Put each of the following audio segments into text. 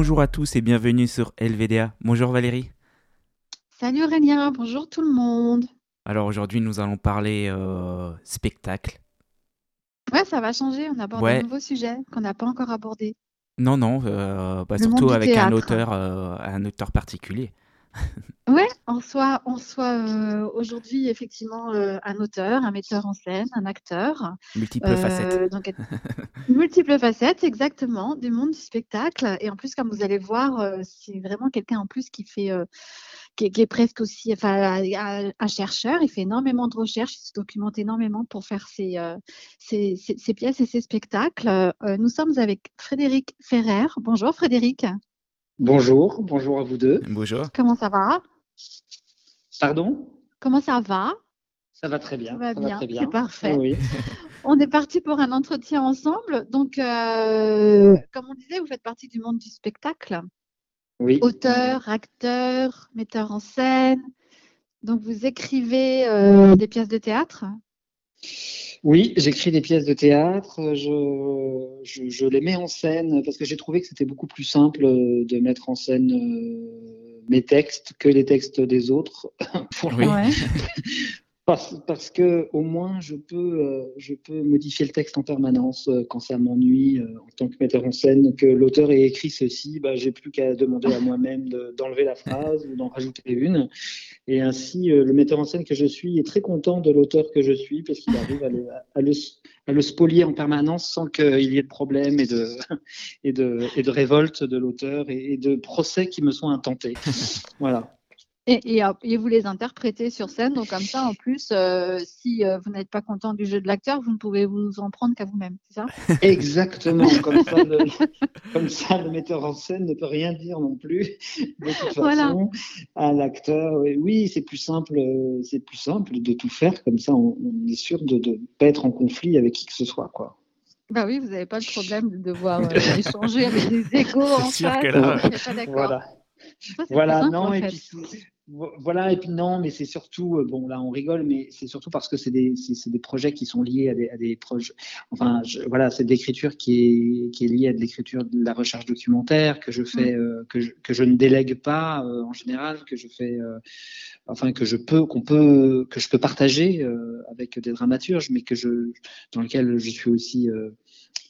Bonjour à tous et bienvenue sur LVDA. Bonjour Valérie. Salut Aurélien, bonjour tout le monde. Alors aujourd'hui nous allons parler euh, spectacle. Ouais, ça va changer, on aborde Ouais. un nouveau sujet qu'on n'a pas encore abordé. Non, non, euh, bah, surtout avec un auteur, euh, un auteur particulier. Ouais, on soit, on soit euh, aujourd'hui effectivement euh, un auteur, un metteur en scène, un acteur. Multiples Euh, facettes. donc, multiples facettes, exactement, du monde du spectacle. Et en plus, comme vous allez voir, c'est vraiment quelqu'un en plus qui fait, qui, est, qui est presque aussi, enfin, un, un chercheur. Il fait énormément de recherches, il se documente énormément pour faire ses, ses, ses- ses pièces et ses spectacles. Nous sommes avec Frédéric Ferrer. Bonjour Frédéric, Bonjour, bonjour à vous deux. Bonjour. comment ça va? Pardon? Comment ça va? Ça va très bien. Ça va bien, très bien. c'est parfait. Oui. On est parti pour un entretien ensemble. Donc, euh, comme on disait, vous faites partie du monde du spectacle. oui. auteur, acteur, metteur en scène. Donc, vous écrivez euh, des pièces de théâtre? Oui, j'écris des pièces de théâtre, je, je, je les mets en scène parce que j'ai trouvé que c'était beaucoup plus simple euh, de mettre en scène euh, mes textes que les textes des autres. Pour- Oui. Parce, parce que au moins je peux, euh, je peux modifier le texte en permanence euh, quand ça m'ennuie euh, en tant que metteur en scène que l'auteur ait écrit ceci, bah, j'ai plus qu'à demander à moi-même de- d'enlever la phrase ou d'en rajouter une. Et ainsi, euh, le metteur en scène que je suis est très content de l'auteur que je suis parce qu'il arrive à le, à, le, à le spolier en permanence sans qu'il y ait de problème et de, et de, et de révolte de l'auteur et de procès qui me sont intentés. Voilà. Et, et, euh, et vous les interprétez sur scène. Donc, comme ça, en plus, euh, si euh, vous n'êtes pas content du jeu de l'acteur, vous ne pouvez vous en prendre qu'à vous-même. C'est ça? Exactement, comme ça, le, comme ça, le metteur en scène ne peut rien dire non plus. De toute façon, Voilà. à l'acteur, oui, oui, c'est plus simple, c'est plus simple de tout faire comme ça. On, on est sûr de ne pas être en conflit avec qui que ce soit, quoi. Bah oui, vous n'avez pas le problème de devoir euh, échanger avec des égaux en sûr face. que là- on n'est pas d'accord. Voilà. Ça, Voilà, simple, non, en et puis voilà, et puis non, mais c'est surtout, euh, bon, là, on rigole, mais c'est surtout parce que c'est des, des projets qui sont liés à des, à des projets. Enfin, je- voilà, c'est de l'écriture qui est, qui est liée à de l'écriture de la recherche documentaire que je fais, euh, que, je, que je ne délègue pas euh, en général, que je fais, euh, enfin, que je peux, qu'on peut, que je peux partager euh, avec des dramaturges, mais que je, dans lequel je suis aussi euh,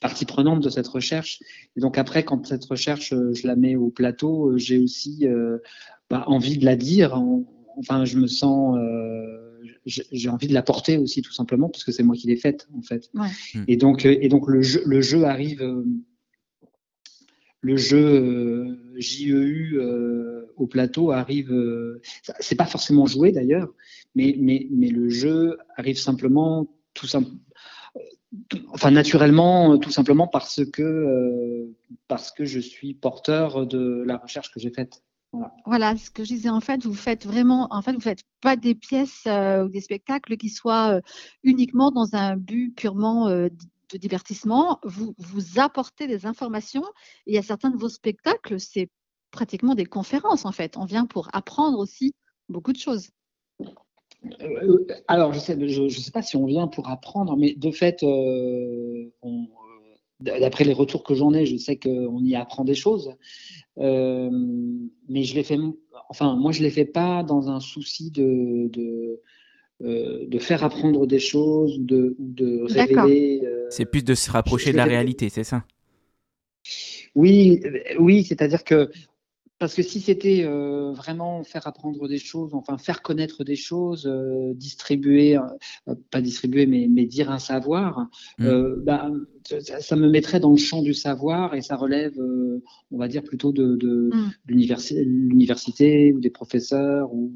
partie prenante de cette recherche. Et donc après, quand cette recherche, euh, je la mets au plateau, euh, j'ai aussi euh, bah, envie de la dire. En- enfin, je me sens, euh, j'ai envie de la porter aussi, tout simplement, parce que c'est moi qui l'ai faite, en fait. Ouais. Mm. Et donc, et donc le jeu, le jeu arrive, euh, le jeu JEU euh, au plateau arrive. euh, c'est pas forcément joué d'ailleurs, mais, mais, mais le jeu arrive simplement, tout Enfin, naturellement, euh, tout simplement parce que, euh, parce que je suis porteur de la recherche que j'ai faite. Voilà, ce que je disais, en fait, vous faites vraiment, en fait, vous faites pas des pièces euh, ou des spectacles qui soient uniquement dans un but purement de divertissement. Vous, vous apportez des informations. Et a certains de vos spectacles, c'est pratiquement des conférences, en fait. On vient pour apprendre aussi beaucoup de choses. Euh, alors, je sais, je, je sais pas si on vient pour apprendre, mais de fait, euh, on, euh, d'après les retours que j'en ai, je sais qu'on y apprend des choses. Euh, mais je les fais, enfin, moi, je les fais pas dans un souci de, de, euh, de faire apprendre des choses ou de, de révéler. euh, C'est plus de se rapprocher de la réalité, c'est ça? Oui, oui, c'est-à-dire que parce que si c'était euh, vraiment faire apprendre des choses, enfin faire connaître des choses, euh, distribuer, euh, pas distribuer, mais, mais dire un savoir, Mm. euh, bah, ça, ça me mettrait dans le champ du savoir et ça relève, euh, on va dire plutôt de, de Mm. l'universi- l'université ou des professeurs ou,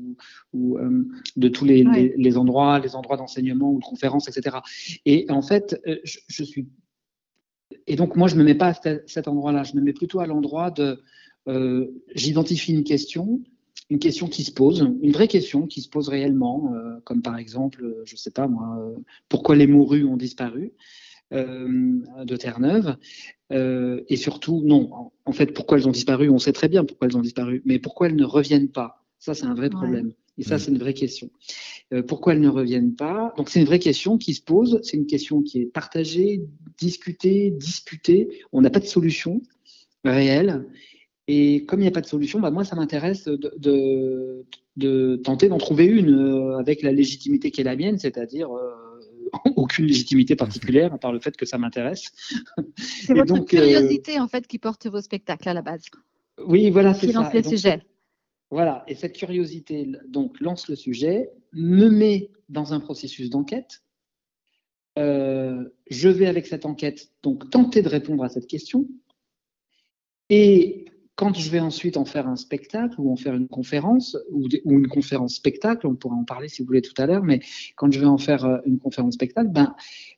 ou euh, de tous les, Ouais. les, les endroits, les endroits d'enseignement ou de conférences, etc. Et en fait, je, je suis et donc, moi, je ne me mets pas à cet- cet endroit-là. Je me mets plutôt à l'endroit de. Euh, J'identifie une question, une question qui se pose, une vraie question qui se pose réellement, euh, comme par exemple, je ne sais pas moi, euh, pourquoi les morues ont disparu euh, de Terre-Neuve Euh, Et surtout, non, en, fait, pourquoi elles ont disparu On sait très bien pourquoi elles ont disparu, mais pourquoi elles ne reviennent pas? Ça, c'est un vrai Ouais. problème. Et ça, Mm. c'est une vraie question. Euh, pourquoi elles ne reviennent pas? Donc, c'est une vraie question qui se pose. C'est une question qui est partagée, discutée, disputée. On n'a pas de solution réelle. Et comme il n'y a pas de solution, bah, moi, ça m'intéresse de, de, tenter d'en trouver une euh, avec la légitimité qui est la mienne, c'est-à-dire aucune légitimité particulière, à part le fait que ça m'intéresse. C'est votre donc, curiosité, en fait, qui porte vos spectacles à la base. Oui, voilà, c'est ça. Qui lance les sujets. Voilà, et cette curiosité donc lance le sujet, me met dans un processus d'enquête. Euh, je vais avec cette enquête donc tenter de répondre à cette question. Et quand je vais ensuite en faire un spectacle ou en faire une conférence ou, une conférence spectacle, on pourra en parler si vous voulez tout à l'heure, mais quand je vais en faire euh, une conférence spectacle, ben,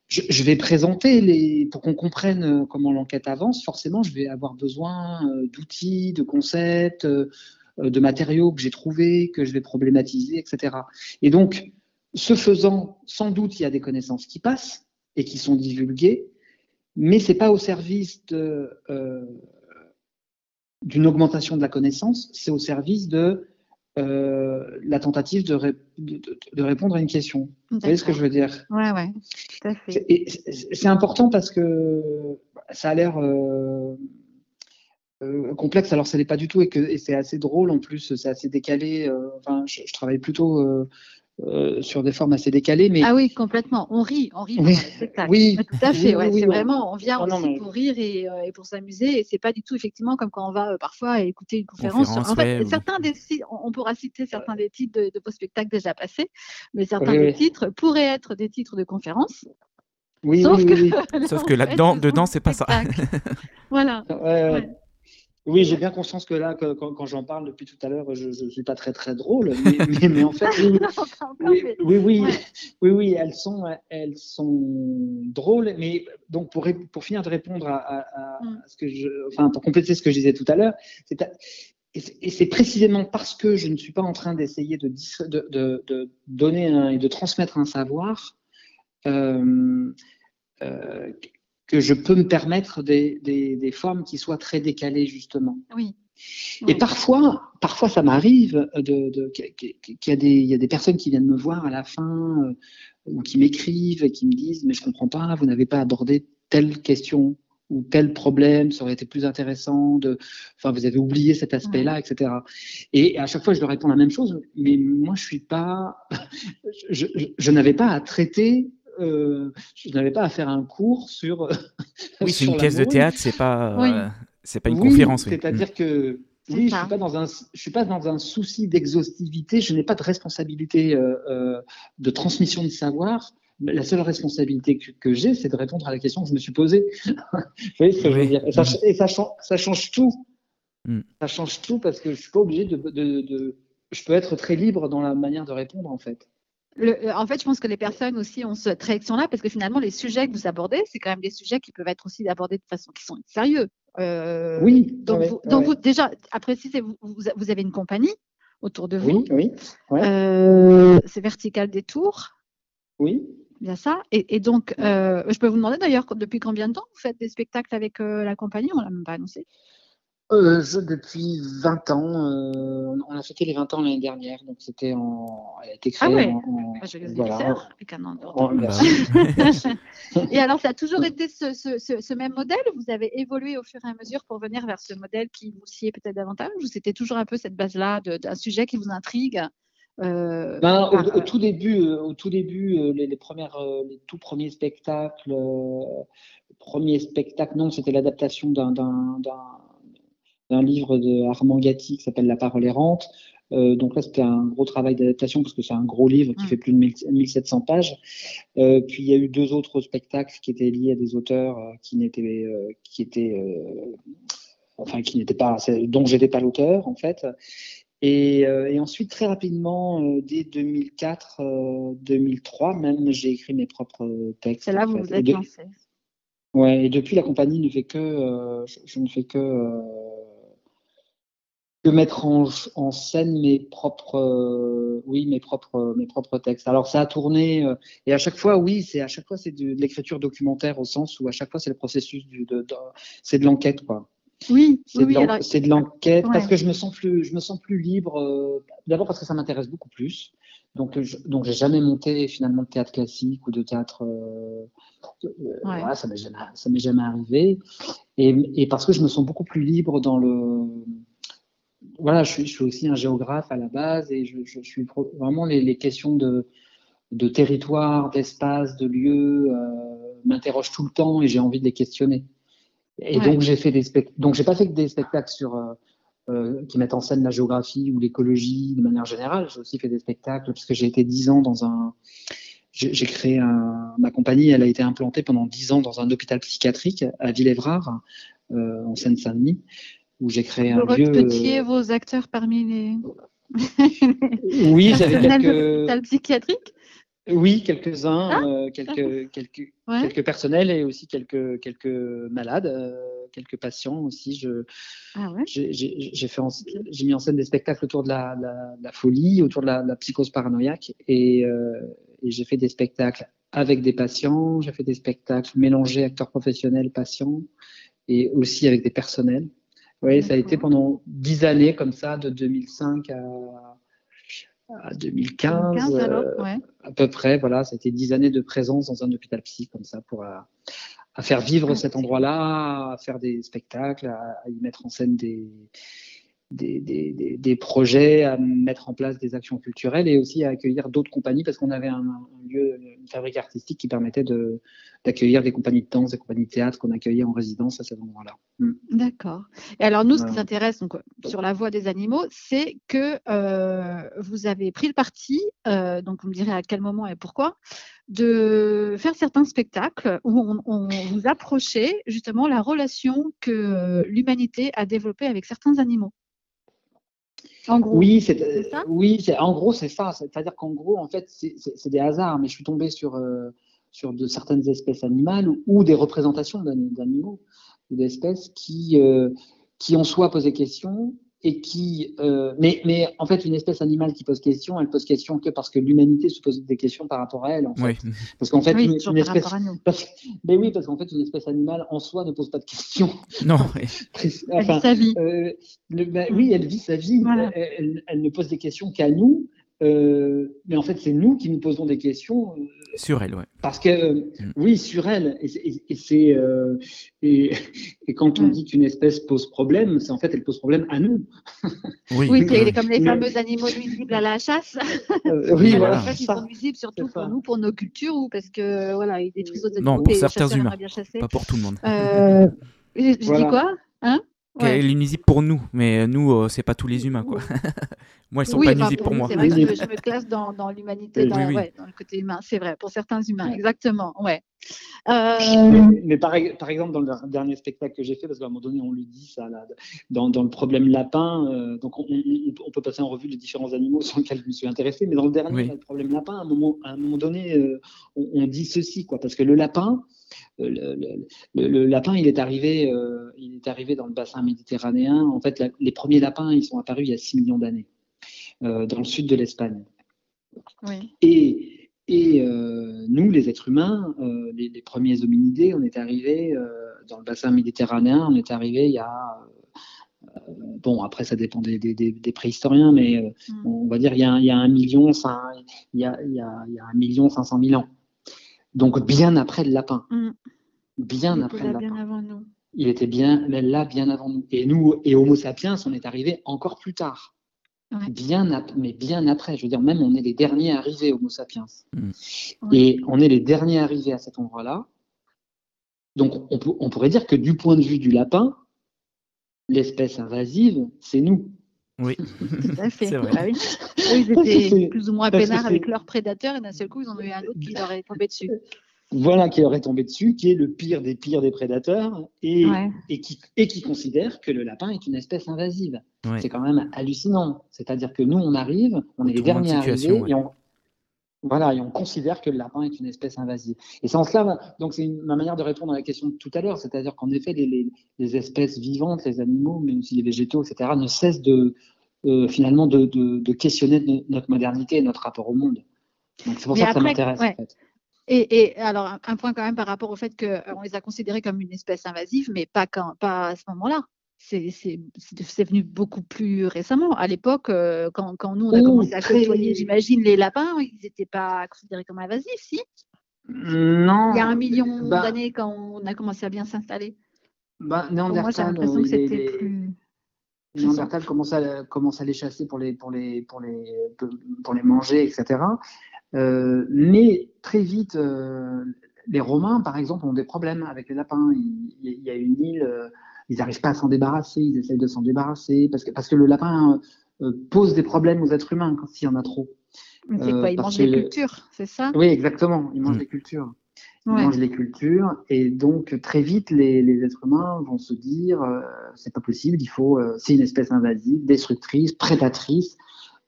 je, vais présenter les, pour qu'on comprenne euh, comment l'enquête avance. Forcément, je vais avoir besoin d'outils, de concepts, euh, de matériaux que j'ai trouvés, que je vais problématiser, etc. Et donc, ce faisant, sans doute, il y a des connaissances qui passent et qui sont divulguées, mais c'est pas au service de, euh, d'une augmentation de la connaissance, c'est au service de euh, la tentative de, de, répondre à une question. Vous voyez ce que je veux dire? Oui, oui, tout à fait. C'est important parce que ça a l'air euh, complexe. Alors, ça n'est pas du tout et, c'est assez drôle en plus, c'est assez décalé. Euh, enfin, je, travaille plutôt euh, sur des formes assez décalées. Mais... Ah oui, complètement. On rit, on rit oui. le spectacle. Oui, tout à fait. Ouais, c'est vraiment, on vient aussi pour rire et, et pour s'amuser. Et c'est pas du tout effectivement comme quand on va parfois écouter une conférence. en fait, certains des, on pourra citer certains des titres de, vos spectacles déjà passés, mais certains des titres pourraient être des titres de conférences. Oui, Sauf que, Sauf que là-dedans, dedans, c'est pas ça. voilà. Ouais, oui, j'ai bien conscience que là, quand, j'en parle depuis tout à l'heure, je ne suis pas très très drôle, mais, en fait, oui, oui, oui, oui, elles sont, elles sont drôles. Mais donc pour, pour finir de répondre à, mm. ce que je, enfin pour compléter ce que je disais tout à l'heure, et c'est précisément parce que je ne suis pas en train d'essayer de, de, de, donner et de transmettre un savoir euh, euh, que je peux me permettre des, des, des formes qui soient très décalées, justement. Oui. Et parfois, parfois ça m'arrive de, de qu'il y, a des, il y a des personnes qui viennent me voir à la fin euh, ou qui m'écrivent et qui me disent mais je comprends pas, vous n'avez pas abordé telle question ou tel problème, ça aurait été plus intéressant de, enfin vous avez oublié cet aspect-là, etc. Et à chaque fois je leur réponds la même chose, mais moi je suis pas, je, je, je n'avais pas à traiter euh, je n'avais pas à faire un cours sur. Euh, oui, c'est une pièce de théâtre, c'est pas, euh, c'est pas une conférence. C'est-à-dire que oui, je suis pas dans un, je suis pas dans un souci d'exhaustivité. Je n'ai pas de responsabilité de transmission de savoir. La seule responsabilité que, j'ai, c'est de répondre à la question que je me suis posée. Vous voyez ce que je veux dire? Et, ça, ça, change tout. Hmm. Ça change tout parce que je suis pas obligé de, de, de, je peux être très libre dans la manière de répondre en fait. Euh, en fait, je pense que les personnes aussi ont cette réaction-là parce que finalement, les sujets que vous abordez, c'est quand même des sujets qui peuvent être aussi abordés de façon qui sont sérieux. Euh, oui. Donc, vous, donc vous, déjà, à préciser, vous, vous, avez une compagnie autour de vous. Oui, oui. Euh, c'est Vertical des Tours. Oui. Bien ça. Et, donc, je peux vous demander d'ailleurs depuis combien de temps vous faites des spectacles avec la compagnie? On l'a même pas annoncé. Euh, je, depuis 20 ans. Euh, on a fêté les 20 ans l'année dernière, donc c'était en. Elle a été créée ah ouais. en. Ah, je voilà, avec un an Et alors, ça a toujours été ce, ce, ce, même modèle Vous avez évolué au fur et à mesure pour venir vers ce modèle qui vous sied peut-être davantage Ou c'était toujours un peu cette base-là d'un sujet qui vous intrigue euh, ben, au, tout début, au tout début, les, les premières, les tout premiers spectacles, premier spectacle, non, c'était l'adaptation d'un d'un livre de Armand Gatti qui s'appelle La parole errante. Euh, donc là, c'était un gros travail d'adaptation parce que c'est un gros livre qui fait plus de 1700 pages. Euh, puis il y a eu deux autres spectacles qui étaient liés à des auteurs euh, qui n'étaient, qui étaient, enfin qui n'étaient pas, dont j'étais pas l'auteur en fait. Et, et, ensuite, très rapidement, dès 2004-2003, même, j'ai écrit mes propres textes. C'est là où vous êtes lancé. Ouais, et depuis, la compagnie ne fait que, je, je, ne fais que de mettre en, en, scène mes propres, euh, oui, mes propres, mes propres textes. Alors ça a tourné euh, et à chaque fois, oui, c'est à chaque fois c'est de, l'écriture documentaire au sens où à chaque fois c'est le processus du, de, c'est de l'enquête quoi. Oui, c'est oui, de, l'enquête parce que je me sens plus, je me sens plus libre. euh, D'abord parce que ça m'intéresse beaucoup plus. Donc, je, donc j'ai jamais monté finalement de théâtre classique ou de théâtre. euh, voilà, ça m'est jamais, ça m'est jamais arrivé. Et, et parce que je me sens beaucoup plus libre dans le. Voilà, je suis, je suis aussi un géographe à la base et je, je suis pro- vraiment les, les questions de, de territoire, d'espace, de lieu euh, m'interrogent tout le temps et j'ai envie de les questionner. Et Ouais. donc j'ai fait des spectacles. Donc j'ai pas fait que des spectacles sur euh, euh, qui mettent en scène la géographie ou l'écologie de manière générale. J'ai aussi fait des spectacles parce que j'ai été dix ans dans un. J'ai j'ai créé un... ma compagnie. Elle a été implantée pendant dix ans dans un hôpital psychiatrique à Villévrard, euh, en Seine-Saint-Denis, où j'ai créé Vous un lieu. recrutiez vos acteurs parmi les Oui, j'avais quelques. psychiatrique Oui, quelques-uns, euh, quelques, quelques, Ouais. quelques personnels et aussi quelques, quelques malades, euh, quelques patients aussi. Je, Ah ouais j'ai, fait en- j'ai mis en scène des spectacles autour de la, la- la folie, autour de la, la psychose paranoïaque et, euh, et j'ai fait des spectacles avec des patients, j'ai fait des spectacles mélangés acteurs professionnels, patients et aussi avec des personnels. Oui, ça a été pendant dix années comme ça, de 2005 à, à 2015. 15 alors euh, ouais. à peu près, voilà, c'était dix années de présence dans un hôpital psy, comme ça, pour à, à faire vivre Ah, cet endroit-là, à faire des spectacles, à, à y mettre en scène des, des, des, des- des projets, à mettre en place des actions culturelles et aussi à accueillir d'autres compagnies, parce qu'on avait un, un lieu, une fabrique artistique qui permettait de- d'accueillir des compagnies de danse, des compagnies de théâtre qu'on accueillait en résidence à cet endroit-là. Mm. D'accord. Et alors, nous, ce qui nous intéresse donc, sur la voix des animaux, c'est que euh, vous avez pris le parti, euh, donc vous me direz à quel moment et pourquoi, de faire certains spectacles où on, on vous approchez justement la relation que euh, l'humanité a développée avec certains animaux. En gros. Oui, c'est c'est ça? oui, c'est en gros c'est ça. C'est-à-dire qu'en gros, en fait, c'est- des hasards. Mais je suis tombé sur euh, sur de certaines espèces animales ou, ou des représentations d'ani- d'animaux ou d'espèces qui euh, qui en soi posaient question et qui euh, mais mais en fait une espèce animale qui pose question, elle pose question que parce que l'humanité se pose des questions par rapport à elle. En fait. Oui. Parce qu'en fait oui, une, espèce parce- mais oui, parce qu'en fait, une espèce animale en soi ne pose pas de questions. Non, Elle vit sa vie. euh, le- bah oui, elle vit sa vie. Voilà. Elle, elle- elle ne pose des questions qu'à nous. Euh, mais en fait, c'est nous qui nous posons des questions euh, sur elle, ouais. parce que, euh, Mm. oui, sur elle. Et, c'est- et- et c'est euh, et, et quand on Ouais. dit qu'une espèce pose problème, c'est en fait elle pose problème à nous. Oui, Oui, c'est comme les Mais- fameux animaux nuisibles à la chasse. Euh, oui, Voilà. voilà. En fait, c'est ils sont nuisibles surtout pour nous, pour nos cultures, ou parce que voilà, ils détruisent d'autres Non, animaux. pour les certains humains. Pas pour tout le monde. Euh, je je Voilà. dis quoi Hein? Ouais. Elle est nuisible pour nous, mais nous, euh, c'est pas tous les humains, quoi. Moi, ils sont Oui, pas nuisibles pour moi. C'est vrai que je, me- je me classe dans, dans l'humanité, dans, oui, oui. ouais, dans le côté humain. C'est vrai, pour certains humains, Ouais. exactement. Ouais. Euh, Mais, mais par, par exemple, dans le dernier spectacle que j'ai fait, parce qu'à un moment donné, on le dit, ça, là, dans, dans le problème lapin, euh, donc on, on- on peut passer en revue les différents animaux sur lesquels je me suis intéressé, mais dans le dernier, Oui. là, le problème lapin, à un moment, à un moment donné, euh, on, on dit ceci, quoi, parce que le lapin, euh, le, le- lapin, il est arrivé, euh, il est arrivé dans le bassin méditerranéen. En fait, la- les premiers lapins, ils sont apparus il y a 6 millions d'années, euh, dans le sud de l'Espagne. oui. Et, et euh, nous, les êtres humains, euh, les, les premiers hominidés, on est arrivés euh, dans le bassin méditerranéen, on est arrivés il y a. euh, bon, après, ça dépend des, des- des- des préhistoriens, mais euh, Mm. on va dire il y a, il y a un million, cin- il y a, il y a- il y a un million cinq cent mille ans. Donc bien après le lapin. Mm. Bien Il était après là le lapin. bien avant nous. Il était bien là bien avant nous. Et nous, et Homo sapiens, on est arrivé encore plus tard. Ouais. Bien mais bien après. Je veux dire, même on est les derniers arrivés, Homo sapiens. Mm. Ouais. Et on est les derniers arrivés à cet endroit-là. Donc, on pourrait dire que du point de vue du lapin, l'espèce invasive, c'est nous. Oui, Tout à fait. C'est vrai. Oui. Eux, ils étaient plus ou moins peinards avec leurs prédateurs et d'un seul coup, ils en ont eu un autre qui leur est tombé dessus. Voilà qui leur est tombé dessus, qui est le pire des pires des prédateurs et, Ouais. et, qui, et qui considère que le lapin est une espèce invasive. ouais. C'est quand même hallucinant. C'est-à-dire que nous, on arrive, on est les derniers arrivés et on, voilà, et on considère que le lapin est une espèce invasive. Et c'est en cela, donc c'est ma manière de répondre à la question de tout à l'heure, c'est-à-dire qu'en effet, les, les- les espèces vivantes, les animaux, mais aussi les végétaux, etc., ne cessent de euh, finalement de, de- de questionner no- notre modernité et notre rapport au monde. Donc c'est pour Mais ça que ça m'intéresse. ouais. En fait. Et, et alors, un, un point quand même par rapport au fait qu'on les a considérés comme une espèce invasive, mais pas, quand, pas à ce moment-là. C'est venu beaucoup plus récemment. À l'époque, euh, quand, quand, nous, on a commencé à côtoyer, j'imagine, les lapins, ils n'étaient pas considérés comme invasifs, si? Non. Il y a un million bah d'années, quand on a commencé à bien s'installer. Bah, moi, j'ai l'impression que c'était plus... Néandertal commence à, commence à les chasser pour les, pour les, pour les, pour les manger, etc. Euh, mais très vite, euh, les Romains, par exemple, ont des problèmes avec les lapins. Il, il y a une île ils n'arrivent pas à s'en débarrasser, ils essayent de s'en débarrasser, parce que, parce que le lapin euh, pose des problèmes aux êtres humains quand il y en a trop. C'est quoi euh, Il mange des cultures, c'est ça? Oui, exactement, il mange mm. des cultures. Il mange des cultures, et donc très vite, les, les êtres humains vont se dire euh, c'est pas possible, il faut, euh, c'est une espèce invasive, destructrice, prédatrice,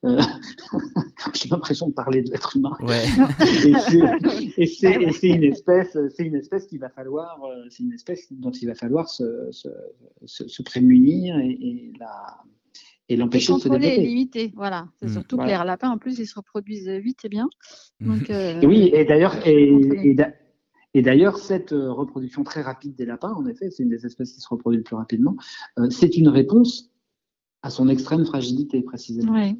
euh, j'ai l'impression de parler de l'être humain. et c'est une espèce, c'est une espèce qu'il va falloir, euh, c'est une espèce dont il va falloir se, se, se, prémunir et, et la et l'empêcher de se développer. et limiter, voilà. C'est mmh. surtout que les lapins, en plus, ils se reproduisent vite et bien. Donc, euh, oui, et d'ailleurs, et, et d'ailleurs, cette reproduction très rapide des lapins, en effet, c'est une des espèces qui se reproduit le plus rapidement, c'est une réponse à son extrême fragilité, précisément. Oui.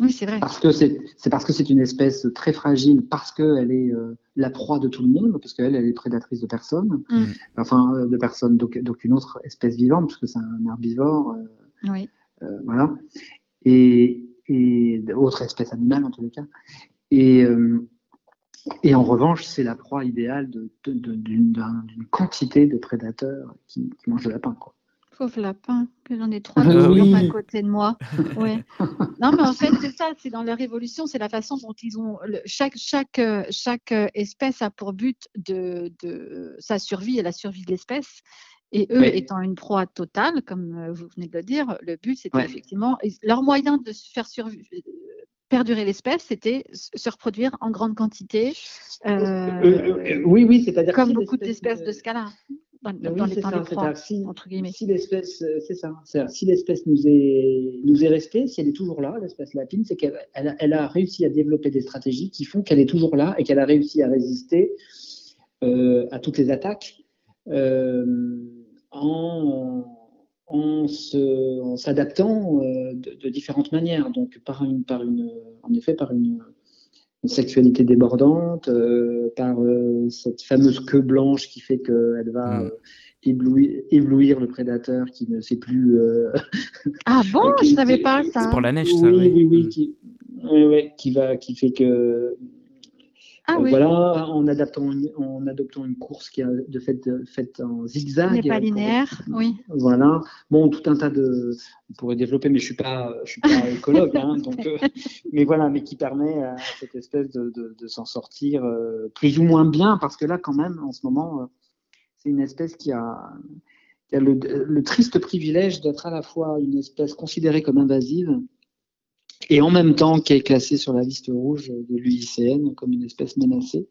Oui, c'est vrai. Parce que c'est parce que c'est une espèce très fragile, parce qu'elle est euh, la proie de tout le monde, parce qu'elle elle est prédatrice de personne, mm. enfin euh, de personne d'aucune autre espèce vivante, parce que c'est un herbivore. Euh, oui. voilà. Et, et d'autres espèces animales en tous les cas. Et, et en revanche, c'est la proie idéale d'une de, quantité de prédateurs qui, qui mangent le lapin. Quoi. Pauvre lapin, que j'en ai trois euh, à côté de moi. Ouais. non, mais en fait, c'est ça, c'est dans leur évolution, c'est la façon dont ils ont. chaque, chaque, chaque espèce a pour but de, de sa survie et la survie de l'espèce. Et eux, étant une proie totale, comme euh, vous venez de le dire, le but, c'était effectivement. Leur moyen de faire survivre perdurer l'espèce, c'était se reproduire en grande quantité. Euh, oui, oui, c'est-à-dire comme beaucoup d'espèces de ce cas-là dans, les, temps si, entre guillemets. Si l'espèce, euh, c'est ça, si l'espèce nous est, nous est restée, si elle est toujours là, l'espèce lapine, c'est qu'elle elle, a réussi à développer des stratégies qui font qu'elle est toujours là et qu'elle a réussi à résister euh, à toutes les attaques euh, en, en s'adaptant de, de, différentes manières. Donc, par une, par une, en effet, par une une sexualité débordante, euh, par euh, cette fameuse queue blanche qui fait qu'elle va mm. euh, éblouir, éblouir, le prédateur qui ne sait plus. ah bon, je savais pas ça. C'est pour la neige, ça. Oui, oui, oui, mm. qui, oui, qui va, qui fait que ah voilà, en adaptant, en adoptant une course qui a de fait faite en zigzag. N'est pas linéaire, oui. Voilà. Bon, tout un tas de, on pourrait développer, mais je suis pas, je suis pas écologue, hein, donc, euh, mais voilà, mais qui permet à cette espèce de, de, s'en sortir euh, plus ou moins bien, parce que là, quand même, en ce moment, euh, c'est une espèce qui a, qui a le, le, triste privilège d'être à la fois une espèce considérée comme invasive et en même temps qui est classée sur la liste rouge de l'UICN comme une espèce menacée,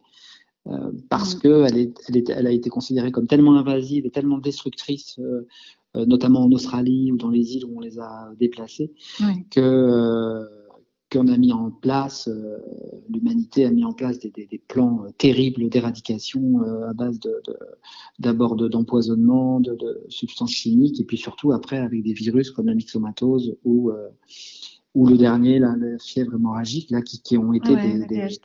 euh, parce mm. qu'elle elle, elle a été considérée comme tellement invasive et tellement destructrice, euh, euh, notamment en Australie ou dans les îles où on les a déplacées, que qu'on a mis en place, l'humanité a mis en place des, des, des plans terribles d'éradication à base d'abord de, d'empoisonnement, de, de, substances chimiques, et puis surtout après avec des virus comme la myxomatose ou ou le dernier, la fièvre hémorragique, là, qui, qui ont été des,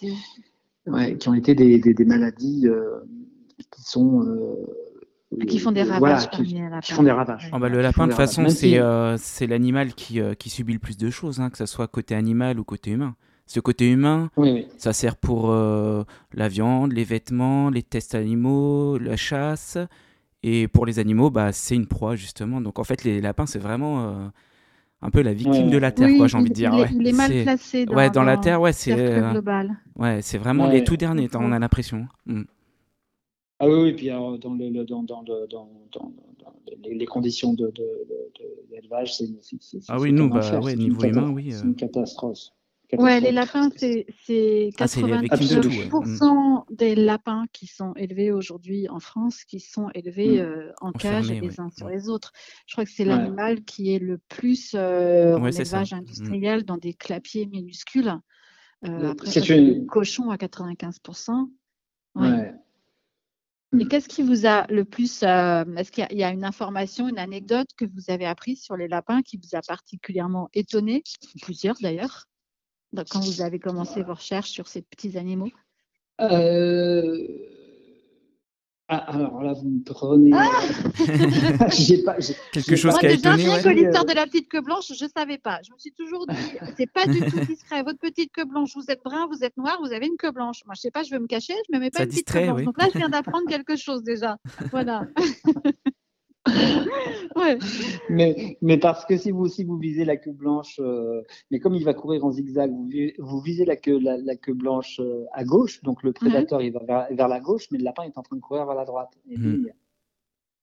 ouais, qui ont été des, des, maladies euh, qui sont euh, qui font des ravages. qui, font des ravages. Oh, bah, le lapin, de toute façon, c'est euh, l'animal qui, qui subit le plus de choses, hein, que ce soit côté animal ou côté humain. Ce côté humain, ça sert pour la viande, les vêtements, les tests animaux, la chasse. Et pour les animaux, bah, c'est une proie, justement. Donc en fait, les lapins, c'est vraiment un peu la victime de la Terre, quoi, j'ai envie de dire. Il, ouais. il est mal placé dans, ouais, dans, la Terre, ouais, c'est euh. Ouais, c'est vraiment les tout derniers, on a l'impression. Mm. Ah oui, oui, puis alors, dans, le, dans, dans, dans, les, conditions d'élevage, de, de, c'est Ah oui, nous, bah, ouais, niveau humain, oui. C'est une catastrophe. Ouais, les lapins, c'est 90% ah, mm. des lapins qui sont élevés aujourd'hui en France qui sont élevés mm. euh, en cage les uns sur les autres. Je crois que c'est l'animal qui est le plus euh, en élevage mm. industriel dans des clapiers minuscules. Euh, après, c'est une... cochon à 95%. Ouais. Et qu'est-ce qui vous a le plus. Euh, est-ce qu'il y, a une information, une anecdote que vous avez apprise sur les lapins qui vous a particulièrement étonné, plusieurs d'ailleurs, quand vous avez commencé vos recherches sur ces petits animaux euh, ah, alors là, vous me prenez. Ah j'ai pas, Quelque chose qui a étonné. Rien que l'histoire de la petite queue blanche, je ne savais pas. Je me suis toujours dit, c'est pas du tout discret. Votre petite queue blanche, vous êtes brun, vous êtes noir, vous avez une queue blanche. Moi, je sais pas, je veux me cacher, je me mets pas une petite queue blanche. Donc là, je viens d'apprendre quelque chose déjà. Voilà. mais, mais parce que si vous aussi vous visez la queue blanche, euh, mais comme il va courir en zigzag, vous, vous visez la queue, la, queue blanche euh, à gauche, donc le prédateur il va vers, la gauche, mais le lapin est en train de courir vers la droite. Mhm.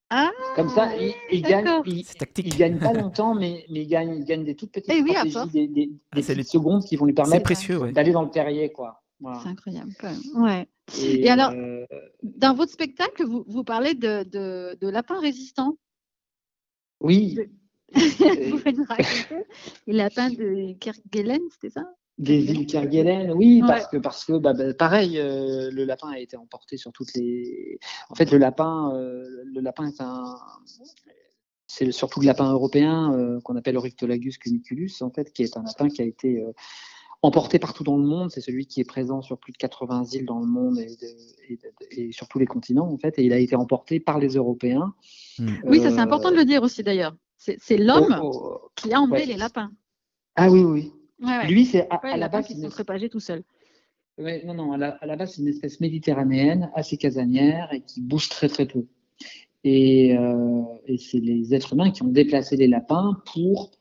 ah, Comme ça, il, gagne, il, gagne pas longtemps, mais, mais il, gagne, il gagne des toutes petites eh stratégies, des, des, ah, les... secondes qui vont lui permettre d'aller dans le terrier. quoi. C'est incroyable quand même. Ouais. Et, alors, euh, dans votre spectacle, vous, vous parlez de, de, de lapins résistants. Oui. vous pouvez nous raconter Les lapins de Kerguelen, c'était ça? Des îles Kerguelen, oui, parce que, parce que bah, bah, pareil, euh, le lapin a été emporté sur toutes les. En fait, le lapin, euh, le lapin est un. C'est surtout le lapin européen qu'on appelle Oryctolagus cuniculus, en fait, qui est un lapin qui a été emporté partout dans le monde. C'est celui qui est présent sur plus de 80 îles dans le monde et, sur tous les continents, en fait. Et il a été emporté par les Européens. Hmm. Oui, ça c'est important de le dire aussi d'ailleurs. C'est l'homme oh, oh, qui a emmené les lapins. Ah oui, oui. Lui, c'est à, la base. Ils sont propagés tout seuls. non, non, à la, base, c'est une espèce méditerranéenne, assez casanière et qui bouge très, très peu. Et, euh, et c'est les êtres humains qui ont déplacé les lapins pour